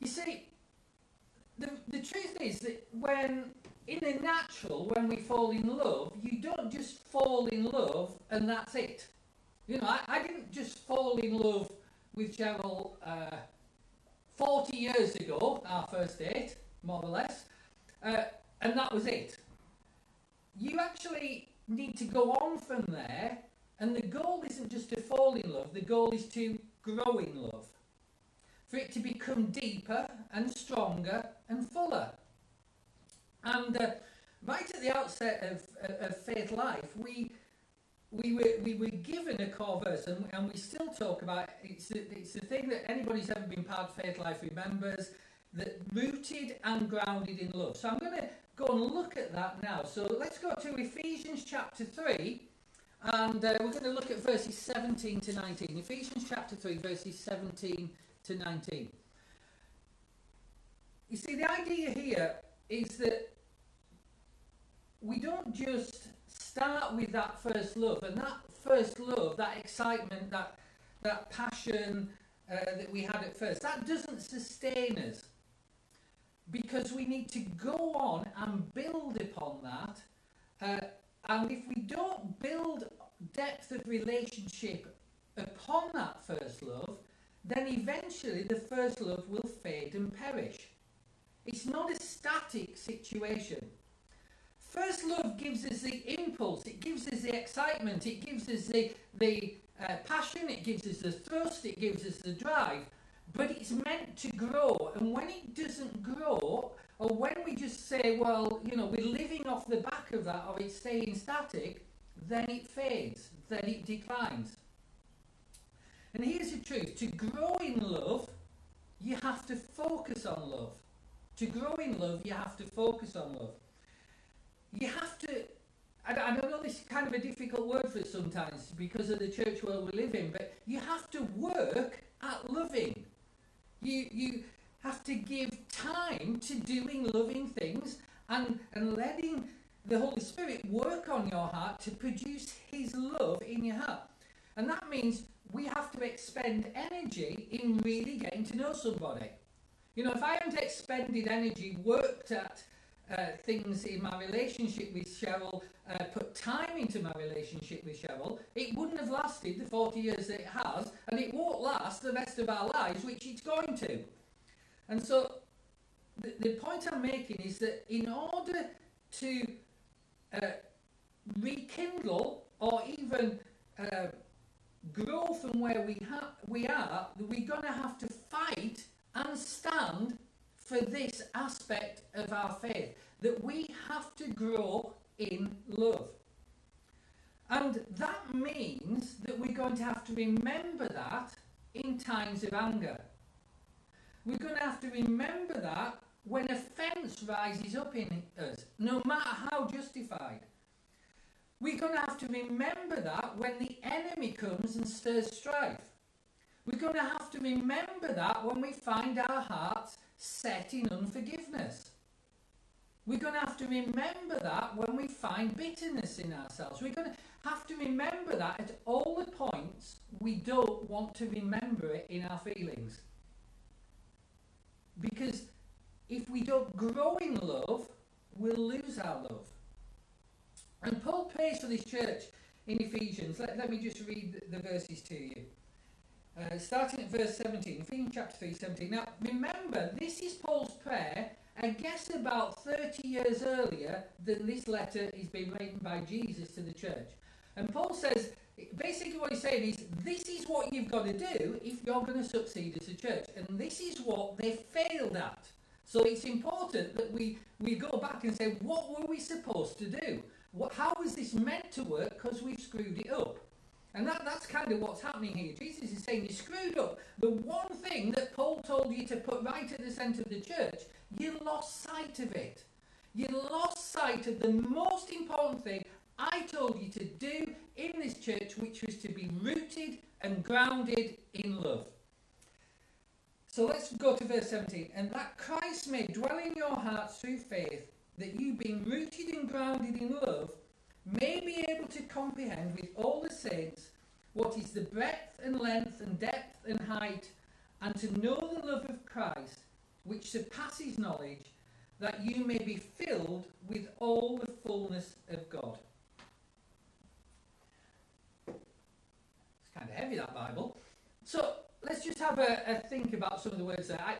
You see, the, the truth is that when in the natural, when we fall in love, you don't just fall in love and that's it. You know, I, I didn't just fall in love with Cheryl uh, 40 years ago, our first date, more or less, uh, and that was it. You actually need to go on from there, and the goal isn't just to fall in love, the goal is to grow in love for it to become deeper and stronger and fuller. And uh, right at the outset of, of Faith Life, we, we, were, we were given a core verse, and, and we still talk about it's the, it's the thing that anybody who's ever been part of Faith Life remembers that rooted and grounded in love. So I'm going to go and look at that now. So let's go to Ephesians chapter 3. And uh, we're going to look at verses 17 to 19. Ephesians chapter 3, verses 17 to 19. You see, the idea here is that we don't just start with that first love, and that first love, that excitement, that, that passion uh, that we had at first, that doesn't sustain us. Because we need to go on and build upon that. Uh, and if we don't build depth of relationship upon that first love, then eventually the first love will fade and perish. It's not a static situation. First love gives us the impulse, it gives us the excitement, it gives us the, the uh, passion, it gives us the thrust, it gives us the drive. But it's meant to grow, and when it doesn't grow, or when we just say, well, you know, we're living off the back of that, or it's staying static, then it fades, then it declines. And here's the truth to grow in love, you have to focus on love. To grow in love, you have to focus on love. You have to, I, I know this is kind of a difficult word for sometimes because of the church world we live in, but you have to work at loving. You, you have to give time to doing loving things and, and letting the Holy Spirit work on your heart to produce His love in your heart. And that means we have to expend energy in really getting to know somebody. You know, if I hadn't expended energy, worked at uh, things in my relationship with Cheryl, uh, put time into my relationship with Cheryl, it wouldn't have lasted the 40 years that it has, and it won't last the rest of our lives, which it's going to. And so, the, the point I'm making is that in order to uh, rekindle or even uh, grow from where we, ha- we are, we're going to have to fight and stand for this aspect of our faith that we have to grow in love. And that means that we're going to have to remember that in times of anger. We're going to have to remember that when offence rises up in us, no matter how justified. We're going to have to remember that when the enemy comes and stirs strife. We're going to have to remember that when we find our hearts set in unforgiveness. We're going to have to remember that when we find bitterness in ourselves. We're going to have to remember that at all the points we don't want to remember it in our feelings. Because if we don't grow in love, we'll lose our love. And Paul prays for this church in Ephesians. Let, let me just read the, verses to you. Uh, starting at verse 17, Ephesians chapter 3, 17. Now, remember, this is Paul's prayer, I guess about 30 years earlier than this letter is being written by Jesus to the church. And Paul says, basically what he's saying is, this is what you've got to do if you're going to succeed as a church. And this is what they failed at. So it's important that we, we go back and say, what were we supposed to do? What, how was this meant to work? Because we've screwed it up. And that, that's kind of what's happening here. Jesus is saying you screwed up. The one thing that Paul told you to put right at the centre of the church, you lost sight of it. You lost sight of the most important thing I told you to do in this church, which was to be rooted and grounded in love. So let's go to verse 17. And that Christ may dwell in your hearts through faith, that you, being rooted and grounded in love, may be able to comprehend with all the saints what is the breadth and length and depth and height, and to know the love of Christ, which surpasses knowledge, that you may be filled with all the fullness of God. It's kind of heavy, that Bible. So let's just have a, a think about some of the words there. I,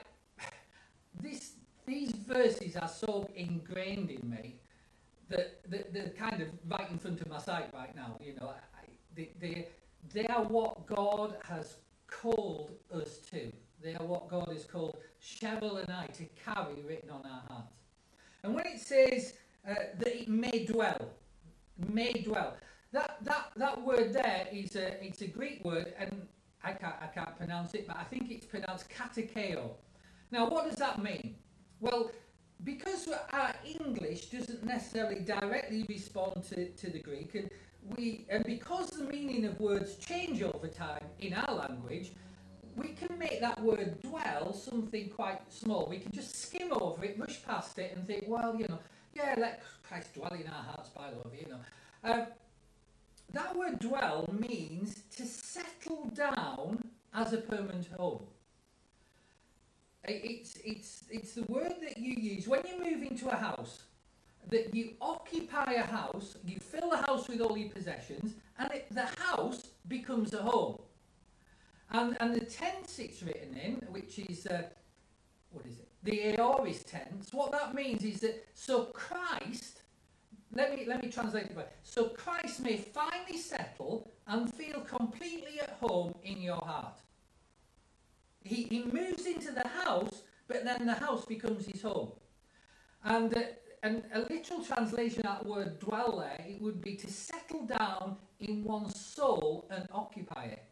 this, these verses are so ingrained in me that they're kind of right in front of my sight right now. You know, I, they, they, they are what God has called us to. They are what God has called Cheryl and I to carry written on our hearts. And when it says uh, that it may dwell, may dwell, that, that, that word there is a, it's a Greek word, and I can't, I can't pronounce it, but I think it's pronounced katakeo. Now, what does that mean? Well, because our English doesn't necessarily directly respond to, to the Greek, and we and because the meaning of words change over time in our language, we can make that word dwell something quite small. We can just skim over it, rush past it, and think, well, you know, yeah, let Christ dwell in our hearts by love, you know. Um, that word dwell means to settle down as a permanent home. It's, it's, it's the word that you use when you move into a house, that you occupy a house, you fill the house with all your possessions, and it, the house becomes a home. And, and the tense it's written in, which is, uh, what is it? The aorist tense, what that means is that, so Christ, let me, let me translate it. So Christ may finally settle and feel completely at home in your heart. He, he moves into the house, but then the house becomes his home. And, uh, and a literal translation of that word dwell there, it would be to settle down in one's soul and occupy it.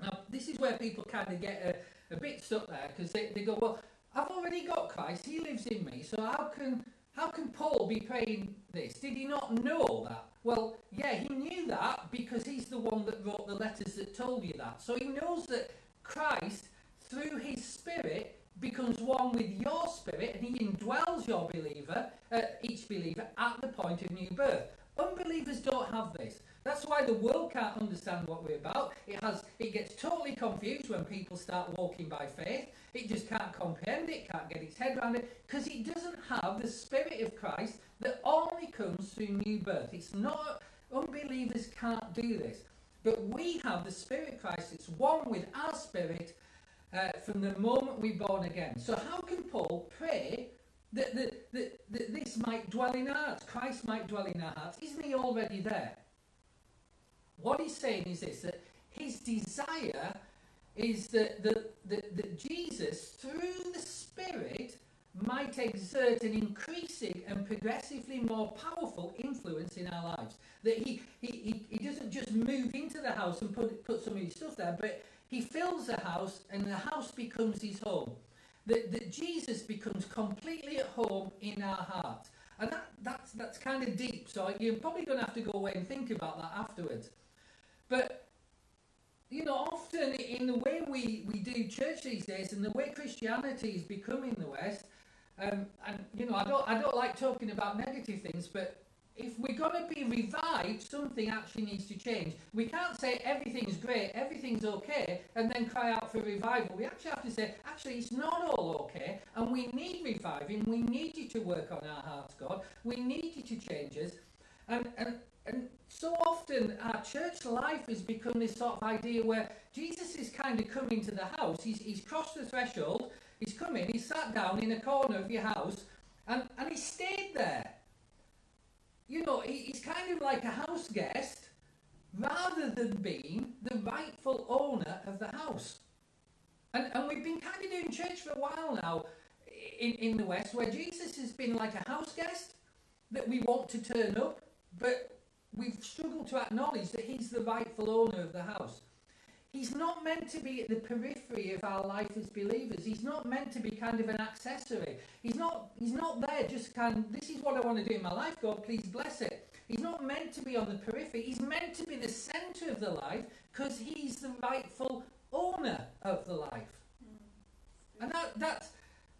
Now, this is where people kind of get a, a bit stuck there because they, they go, well, I've already got Christ, he lives in me, so how can, how can Paul be praying this? Did he not know that? Well, yeah, he knew that because he's the one that wrote the letters that told you that. So he knows that Christ, through his Spirit, becomes one with your spirit and he indwells your believer, uh, each believer, at the point of new birth. Unbelievers don't have this. That's why the world can't understand what we're about. It has it gets totally confused when people start walking by faith. It just can't comprehend it, can't get its head around it, because it doesn't have the spirit of Christ that only comes through new birth. It's not unbelievers can't do this. But we have the Spirit of Christ, it's one with our spirit uh, from the moment we're born again. So how can Paul pray that, that, that, that this might dwell in our hearts, Christ might dwell in our hearts? Isn't he already there? What he's saying is this that his desire is that, that, that, that Jesus, through the Spirit, might exert an increasing and progressively more powerful influence in our lives. That he, he, he, he doesn't just move into the house and put, put some of his stuff there, but he fills the house and the house becomes his home. That, that Jesus becomes completely at home in our hearts. And that, that's, that's kind of deep, so you're probably going to have to go away and think about that afterwards. But, you know, often in the way we, we do church these days and the way Christianity is becoming in the West, um, and, you know, I don't, I don't like talking about negative things, but if we're going to be revived, something actually needs to change. We can't say everything's great, everything's okay, and then cry out for revival. We actually have to say, actually, it's not all okay, and we need reviving. We need you to work on our hearts, God. We need you to change us. And, and, and so often our church life has become this sort of idea where Jesus is kind of coming to the house, he's, he's crossed the threshold, he's come in, he's sat down in a corner of your house, and, and he stayed there you know, he's kind of like a house guest rather than being the rightful owner of the house. And, and we've been kind of doing church for a while now in, in the West where Jesus has been like a house guest that we want to turn up, but we've struggled to acknowledge that he's the rightful owner of the house. He's not meant to be at the periphery of our life as believers. He's not meant to be kind of an accessory. He's not, he's not there just kind of, this is what I want to do in my life, God, please bless it. He's not meant to be on the periphery. He's meant to be the centre of the life because he's the rightful owner of the life. And that, that,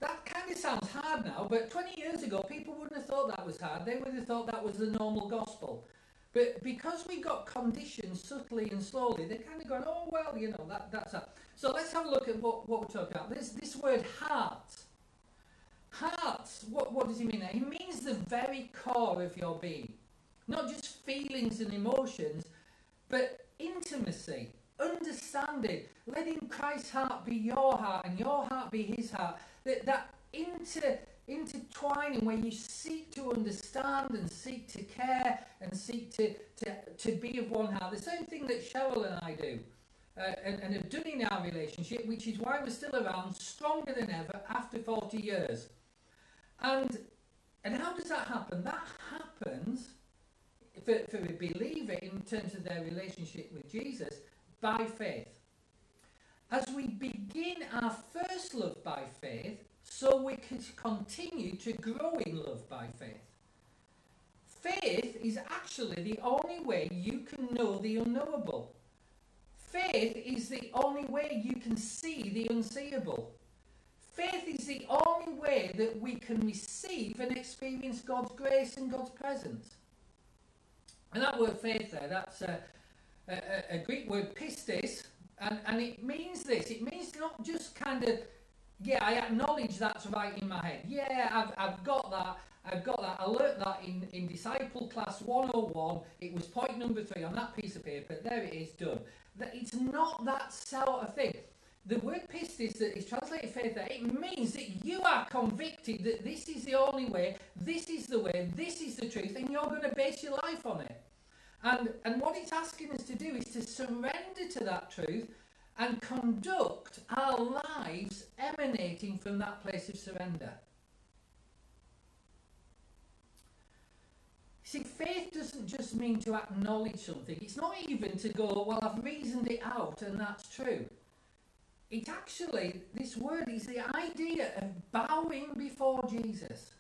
that kind of sounds hard now, but 20 years ago, people wouldn't have thought that was hard. They would have thought that was the normal gospel. But because we got conditioned subtly and slowly, they're kind of going, oh, well, you know, that, that's that. So let's have a look at what, what we're talking about. This, this word heart. Heart, what, what does he mean there? He means the very core of your being. Not just feelings and emotions, but intimacy, understanding, letting Christ's heart be your heart and your heart be his heart. That, that inter, intertwining where you seek to understand and seek to care and seek to, to, to be of one heart. The same thing that Cheryl and I do. Uh, and, and have done in our relationship, which is why we're still around, stronger than ever after 40 years. And and how does that happen? That happens for, for a believer in terms of their relationship with Jesus by faith. As we begin our first love by faith, so we can continue to grow in love by faith. Faith is actually the only way you can know the unknowable. Faith is the only way you can see the unseeable. Faith is the only way that we can receive and experience God's grace and God's presence. And that word faith there, that's a, a, a Greek word pistis, and, and it means this. It means not just kind of yeah, I acknowledge that's right in my head. Yeah, I've, I've got that. I've got that. I learnt that in, in Disciple Class 101. It was point number three on that piece of paper. There it is, done. That it's not that sort of thing. The word pistis that is translated faith there, it means that you are convicted that this is the only way, this is the way, this is the truth, and you're going to base your life on it. And, and what it's asking us to do is to surrender to that truth and conduct our lives emanating from that place of surrender. See, faith doesn't just mean to acknowledge something. It's not even to go, well, I've reasoned it out and that's true. It actually, this word is the idea of bowing before Jesus.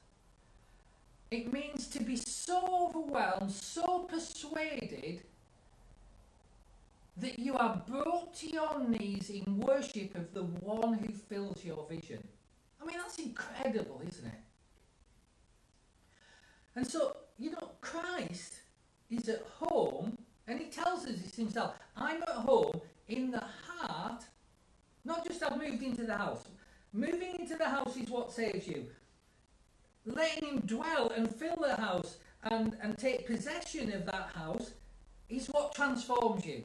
It means to be so overwhelmed, so persuaded that you are brought to your knees in worship of the one who fills your vision. I mean, that's incredible, isn't it? And so, you know, Christ is at home, and he tells us this himself I'm at home in the heart, not just I've moved into the house. Moving into the house is what saves you. Letting him dwell and fill the house and, and take possession of that house is what transforms you.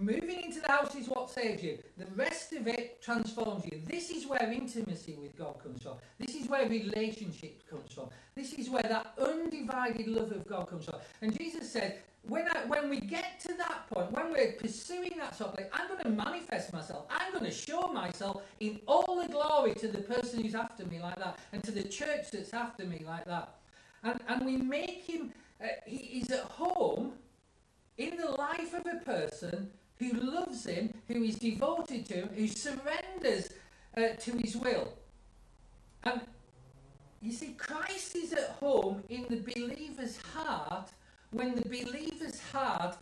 Moving into the house is what saves you. The rest of it transforms you. This is where intimacy with God comes from. This is where relationship comes from. This is where that undivided love of God comes from. And Jesus said, when, I, when we get to that point, when we're pursuing that thing, I'm going to manifest myself. I'm going to show myself in all the glory to the person who's after me like that, and to the church that's after me like that. And, and we make him, uh, he is at home in the life of a person who loves him, who is devoted to him, who surrenders uh, to his will. And you see, Christ is at home in the believer's heart when the believer's heart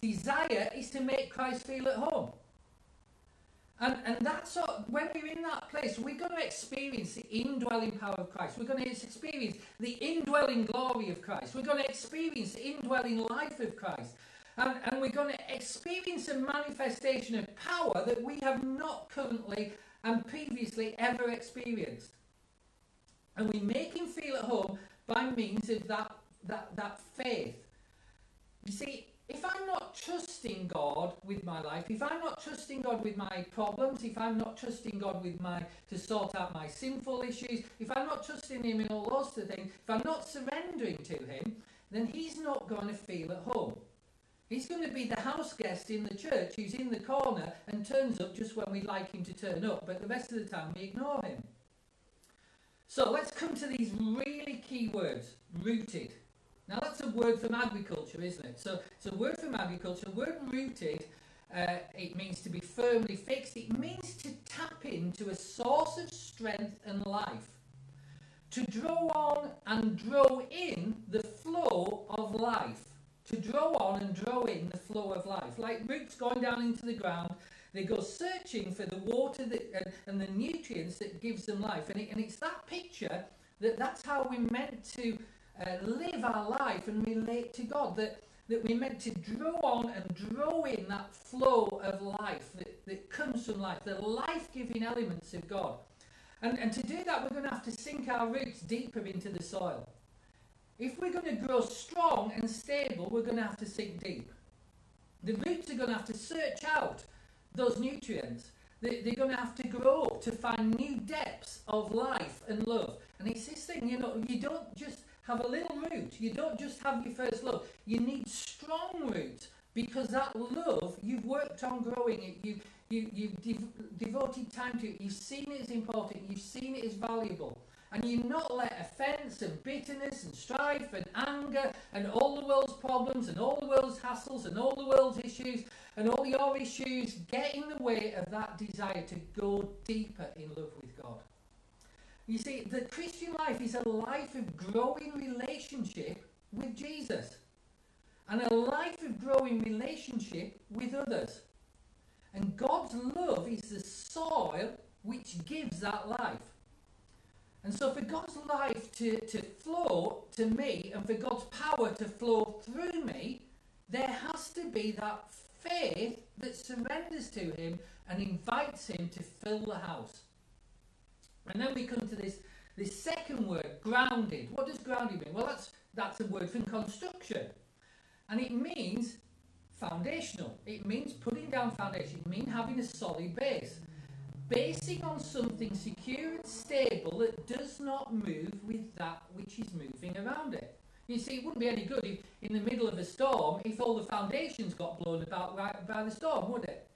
desire is to make Christ feel at home. And, and that's what, when we're in that place, we're going to experience the indwelling power of Christ. We're going to experience the indwelling glory of Christ. We're going to experience the indwelling life of Christ. And, and we're going to experience a manifestation of power that we have not currently and previously ever experienced. And we make him feel at home by means of that, that, that faith. You see, if I'm not trusting God with my life, if I'm not trusting God with my problems, if I'm not trusting God with my to sort out my sinful issues, if I'm not trusting Him in all those things, if I'm not surrendering to Him, then He's not going to feel at home. He's going to be the house guest in the church who's in the corner and turns up just when we'd like him to turn up, but the rest of the time we ignore him. So let's come to these really key words rooted. Now that's a word from agriculture, isn't it? So it's a word from agriculture. The word rooted, uh, it means to be firmly fixed. It means to tap into a source of strength and life. To draw on and draw in the flow of life to draw on and draw in the flow of life. Like roots going down into the ground, they go searching for the water that, and, and the nutrients that gives them life. And, it, and it's that picture that that's how we're meant to uh, live our life and relate to God. That, that we're meant to draw on and draw in that flow of life that, that comes from life, the life giving elements of God. And, and to do that, we're going to have to sink our roots deeper into the soil. If we're going to grow strong and stable, we're going to have to sink deep. The roots are going to have to search out those nutrients. They, are going to have to grow to find new depths of life and love. And it's this thing, you know, you don't just have a little root. You don't just have your first love. You need strong roots because that love, you've worked on growing it. You've you, you've dev- devoted time to it. You've seen it as important. You've seen it as valuable you not let offence and bitterness and strife and anger and all the world's problems and all the world's hassles and all the world's issues and all your issues get in the way of that desire to go deeper in love with God. You see, the Christian life is a life of growing relationship with Jesus and a life of growing relationship with others. And God's love is the soil which gives that life. And so, for God's life to, to flow to me and for God's power to flow through me, there has to be that faith that surrenders to Him and invites Him to fill the house. And then we come to this, this second word, grounded. What does grounded mean? Well, that's, that's a word from construction. And it means foundational. It means putting down foundation. It means having a solid base basing on something secure and stable that does not move with that which is moving around it. You see, it wouldn't be any good if, in the middle of a storm if all the foundations got blown about by the storm, would it?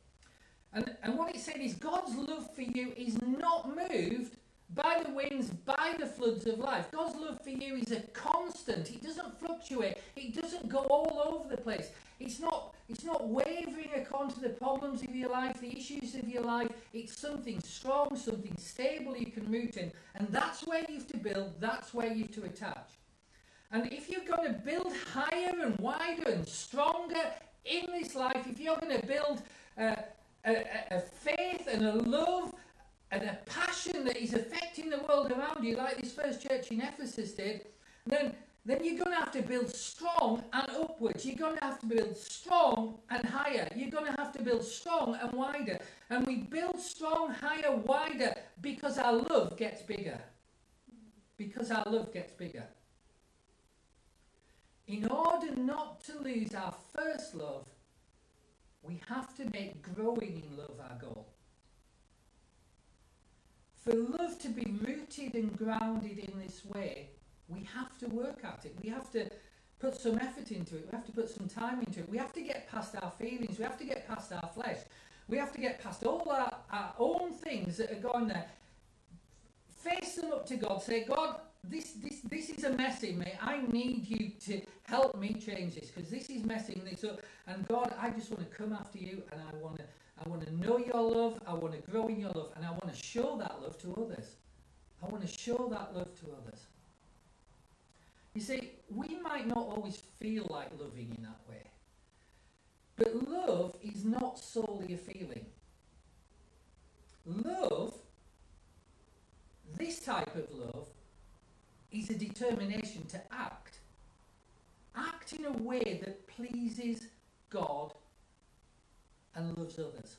And, and what it said is God's love for you is not moved by the winds, by the floods of life. God's love for you is a constant. It doesn't fluctuate. It doesn't go all over the place. It's not, it's not wavering according to the problems of your life, the issues of your life. It's something strong, something stable you can root in. And that's where you have to build, that's where you have to attach. And if you're going to build higher and wider and stronger in this life, if you're going to build uh, a, a faith and a love and a passion that is affecting the world around you, like this first church in Ephesus did, then then you're going to have to build strong and upwards. You're going to have to build strong and higher. You're going to have to build strong and wider. And we build strong, higher, wider because our love gets bigger. Because our love gets bigger. In order not to lose our first love, we have to make growing in love our goal. For love to be rooted and grounded in this way, we have to work at it. We have to put some effort into it. We have to put some time into it. We have to get past our feelings. We have to get past our flesh. We have to get past all our, our own things that are going there. Face them up to God. Say, God, this, this, this is a mess in me. I need you to help me change this because this is messing this up. And God, I just want to come after you and I want to I want to know your love. I want to grow in your love and I want to show that love to others. I want to show that love to others. You see, we might not always feel like loving in that way. But love is not solely a feeling. Love, this type of love, is a determination to act. Act in a way that pleases God and loves others.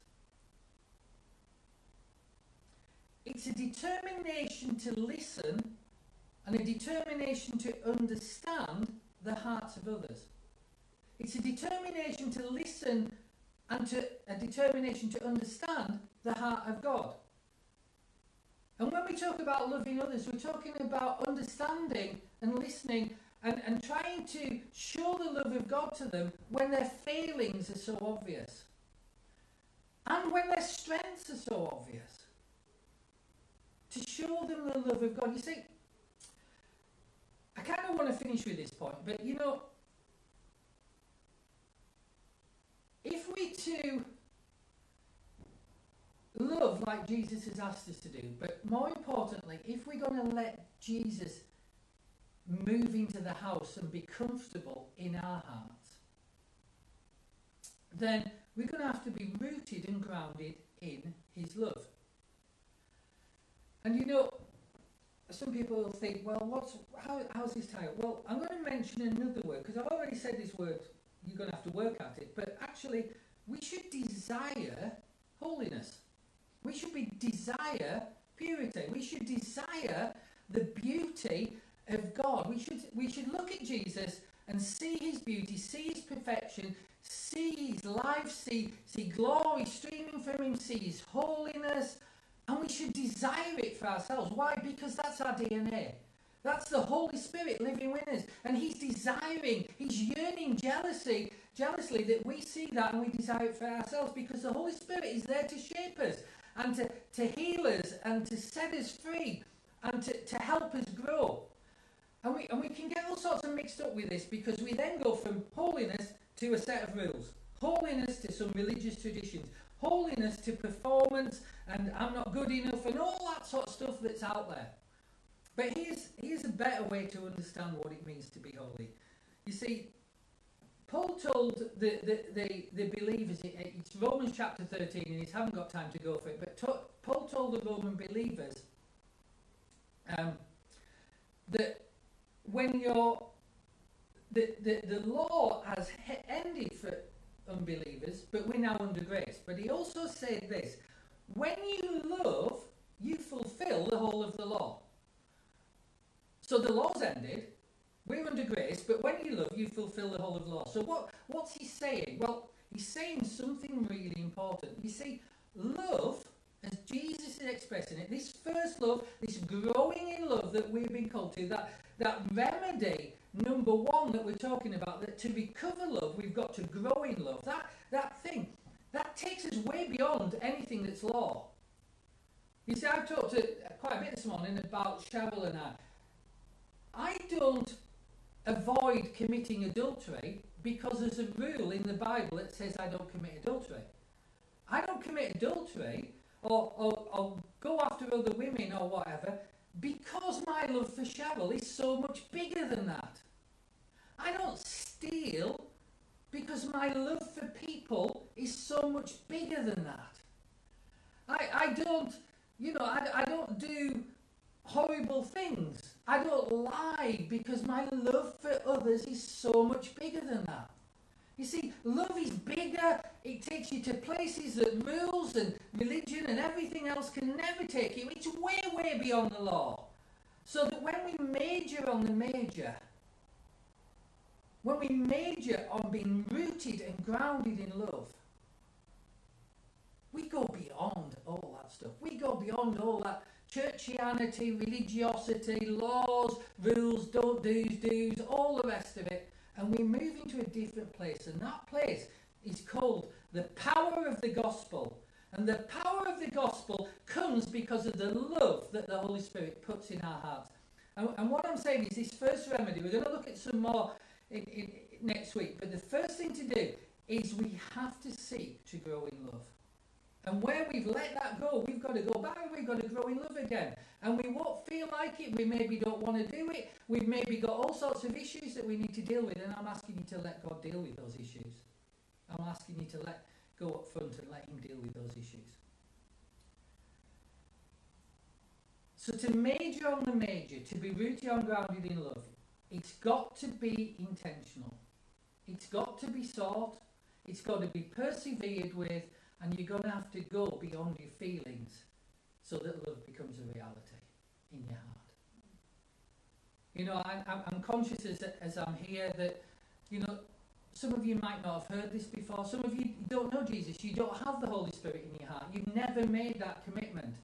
It's a determination to listen and a determination to understand the hearts of others. It's a determination to listen and to, a determination to understand the heart of God. And when we talk about loving others, we're talking about understanding and listening and, and trying to show the love of God to them when their failings are so obvious. And when their strengths are so obvious. To show them the love of God. You see, I kind of want to finish with this point, but you know, if we to love like Jesus has asked us to do, but more importantly, if we're going to let Jesus move into the house and be comfortable in our hearts, then we're going to have to be rooted and grounded in his love. And you know, some people will think, well, what's how, how's this title? Well, I'm going to mention another word because I've already said this word. You're going to have to work at it, but actually, we should desire holiness. We should be desire purity. We should desire the beauty of God. We should we should look at Jesus and see his beauty, see his perfection, see his life, see see glory streaming from him, see his holiness, and we should desire it for ourselves. Why? Because that's our DNA. That's the Holy Spirit living within us. And He's desiring, He's yearning jealousy, jealously that we see that and we desire it for ourselves because the Holy Spirit is there to shape us and to, to heal us and to set us free and to, to help us grow. And we, and we can get all sorts of mixed up with this because we then go from holiness to a set of rules, holiness to some religious traditions, holiness to performance and I'm not good enough and all that sort of stuff that's out there. But here's, here's a better way to understand what it means to be holy. You see, Paul told the, the, the, the believers, it's Romans chapter 13, and he haven't got time to go for it, but to, Paul told the Roman believers um, that when you're, the, the, the law has ended for unbelievers, but we're now under grace. But he also said this when you love, you fulfill the whole of the law. So the law's ended, we're under grace, but when you love, you fulfill the whole of the law. So what, what's he saying? Well, he's saying something really important. You see, love, as Jesus is expressing it, this first love, this growing in love that we've been called to, that, that remedy, number one that we're talking about, that to recover love, we've got to grow in love. That, that thing, that takes us way beyond anything that's law. You see, I've talked to quite a bit this morning about Cheryl and I. I don't avoid committing adultery because there's a rule in the Bible that says I don't commit adultery. I don't commit adultery or, or, or go after other women or whatever because my love for Cheryl is so much bigger than that. I don't steal because my love for people is so much bigger than that. I, I don't You know, I, I don't do horrible things. I don't lie because my love for others is so much bigger than that. You see, love is bigger. It takes you to places that rules and religion and everything else can never take you. It's way, way beyond the law. So that when we major on the major, when we major on being rooted and grounded in love, we go beyond all that stuff. We go beyond all that churchianity, religiosity, laws, rules, don't do's, do's, all the rest of it. And we move into a different place. And that place is called the power of the gospel. And the power of the gospel comes because of the love that the Holy Spirit puts in our hearts. And, and what I'm saying is this first remedy, we're going to look at some more in, in, next week. But the first thing to do is we have to seek to grow in love. And where we've let that go, we've got to go back we've got to grow in love again. And we won't feel like it. We maybe don't want to do it. We've maybe got all sorts of issues that we need to deal with. And I'm asking you to let God deal with those issues. I'm asking you to let go up front and let Him deal with those issues. So to major on the major, to be rooted and grounded in love, it's got to be intentional. It's got to be sought. It's got to be persevered with and you're going to have to go beyond your feelings so that love becomes a reality in your heart. You know, I, I'm conscious as, as I'm here that, you know, some of you might not have heard this before. Some of you don't know Jesus. You don't have the Holy Spirit in your heart. You've never made that commitment.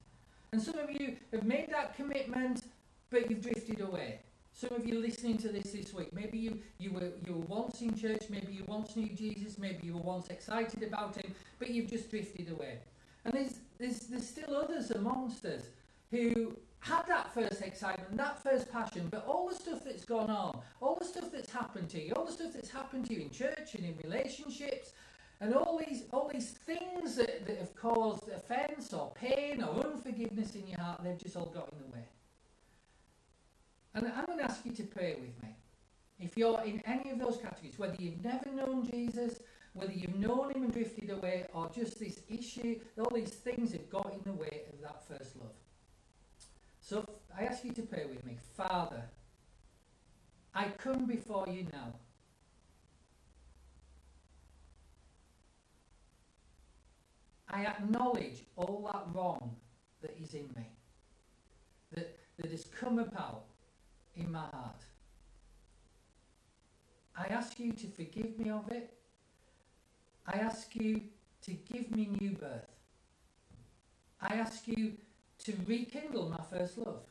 And some of you have made that commitment, but you've drifted away. Some of you listening to this this week, maybe you, you, were, you were once in church, maybe you once knew Jesus, maybe you were once excited about him, but you've just drifted away. And there's, there's, there's still others amongst us who had that first excitement, that first passion, but all the stuff that's gone on, all the stuff that's happened to you, all the stuff that's happened to you in church and in relationships, and all these all these things that, that have caused offence or pain or unforgiveness in your heart, they've just all got in the way. And I'm going to ask you to pray with me. If you're in any of those categories, whether you've never known Jesus, whether you've known him and drifted away, or just this issue, all these things have got in the way of that first love. So I ask you to pray with me. Father, I come before you now. I acknowledge all that wrong that is in me, that, that has come about in my heart. I ask you to forgive me of it. I ask you to give me new birth. I ask you to rekindle my first love.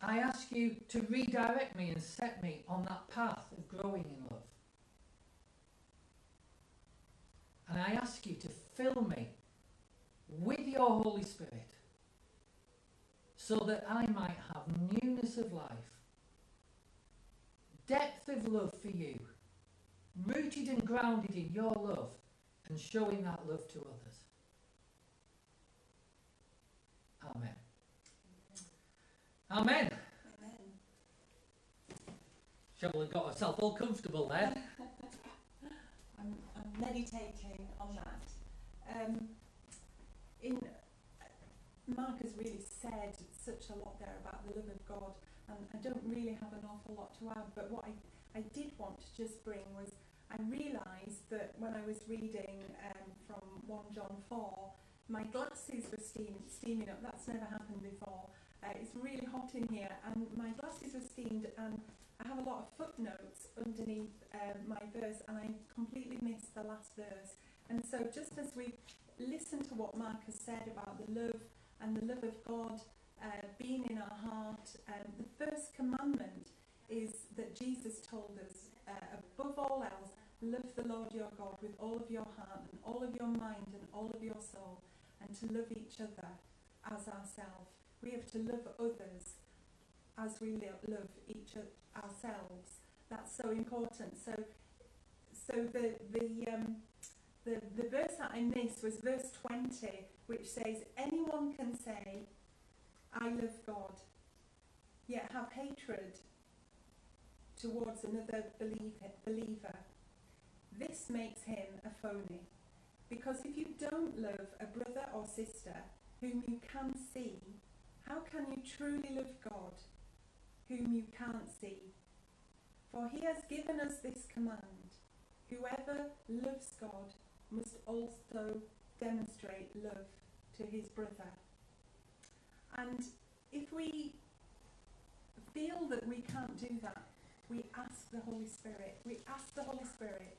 I ask you to redirect me and set me on that path of growing in love. And I ask you to fill me with your Holy Spirit so that I might have newness of life, depth of love for you, rooted and grounded in your love, and showing that love to others. Amen. Amen. Amen. Cheryl got herself all comfortable there. I'm, I'm meditating on that. Um, in Mark has really said such a lot there about the love of God, and I don't really have an awful lot to add. But what I, I did want to just bring was I realised that when I was reading um, from 1 John 4, my glasses were steam, steaming up. That's never happened before. Uh, it's really hot in here, and my glasses were steamed, and I have a lot of footnotes underneath um, my verse, and I completely missed the last verse. And so, just as we listen to what Mark has said about the love and the love of God uh, being in our heart. Um, the first commandment is that Jesus told us, uh, above all else, love the Lord your God with all of your heart and all of your mind and all of your soul, and to love each other as ourselves. We have to love others as we love each o- ourselves. That's so important. So, so the the um, the, the verse that I missed was verse 20, which says, Anyone can say, I love God, yet have hatred towards another believer. This makes him a phony. Because if you don't love a brother or sister, whom you can see, how can you truly love God, whom you can't see? For he has given us this command whoever loves God must also demonstrate love to his brother. And if we feel that we can't do that, we ask the Holy Spirit. We ask the Holy Spirit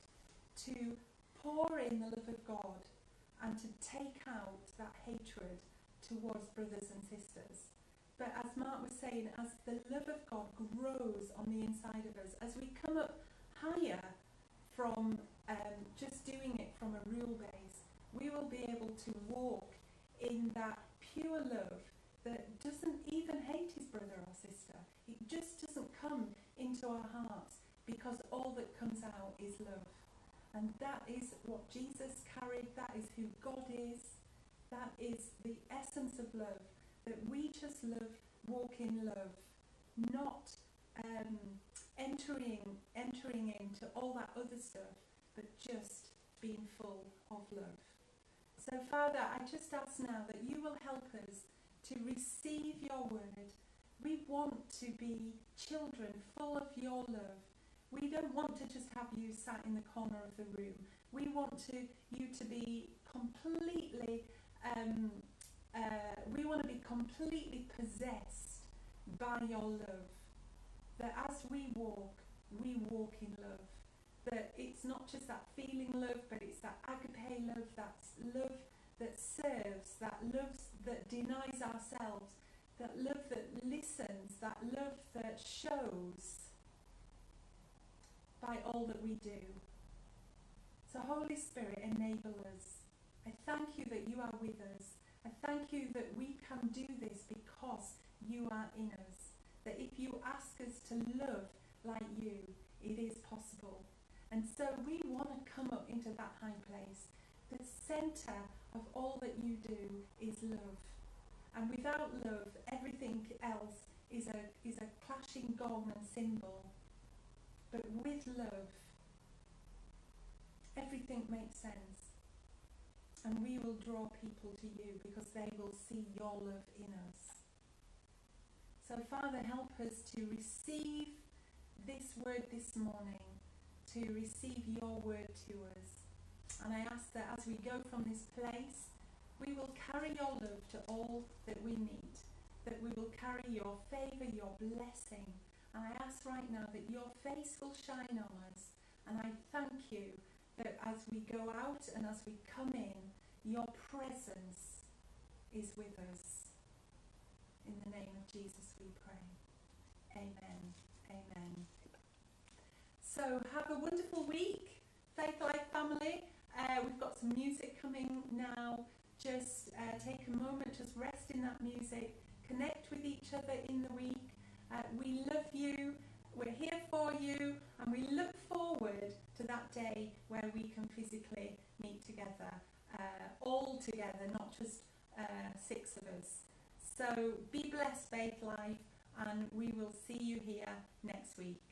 to pour in the love of God and to take out that hatred towards brothers and sisters. But as Mark was saying, as the love of God grows on the inside of us, as we come up higher from um, just doing it from a rule base, we will be able to walk in that pure love that doesn't even hate his brother or sister. It just doesn't come into our hearts because all that comes out is love. And that is what Jesus carried, that is who God is, that is the essence of love. That we just love, walk in love, not um, entering entering into all that other stuff, but just being full of love. So, Father, I just ask now that you will help us to receive your word. We want to be children full of your love. We don't want to just have you sat in the corner of the room. We want to you to be completely. Um, uh, we want to be completely possessed by your love. That as we walk, we walk in love. That it's not just that feeling love, but it's that agape love, that love that serves, that love that denies ourselves, that love that listens, that love that shows by all that we do. So, Holy Spirit, enable us. I thank you that you are with us. I thank you that we can do this because you are in us. That if you ask us to love like you, it is possible. And so we want to come up into that high place. The centre of all that you do is love. And without love, everything else is a, is a clashing gong and cymbal. But with love, everything makes sense. And we will draw people to you because they will see your love in us. So, Father, help us to receive this word this morning, to receive your word to us. And I ask that as we go from this place, we will carry your love to all that we need, that we will carry your favour, your blessing. And I ask right now that your face will shine on us. And I thank you that as we go out and as we come in, your presence is with us. In the name of Jesus we pray. Amen. Amen. So have a wonderful week, Faith Life family. Uh, we've got some music coming now. Just uh, take a moment, just rest in that music, connect with each other in the week. Uh, we love you, we're here for you, and we look forward to that day where we can physically meet together, uh, all together, not just uh, six of us. So be blessed, Faith Life, and we will see you here next week.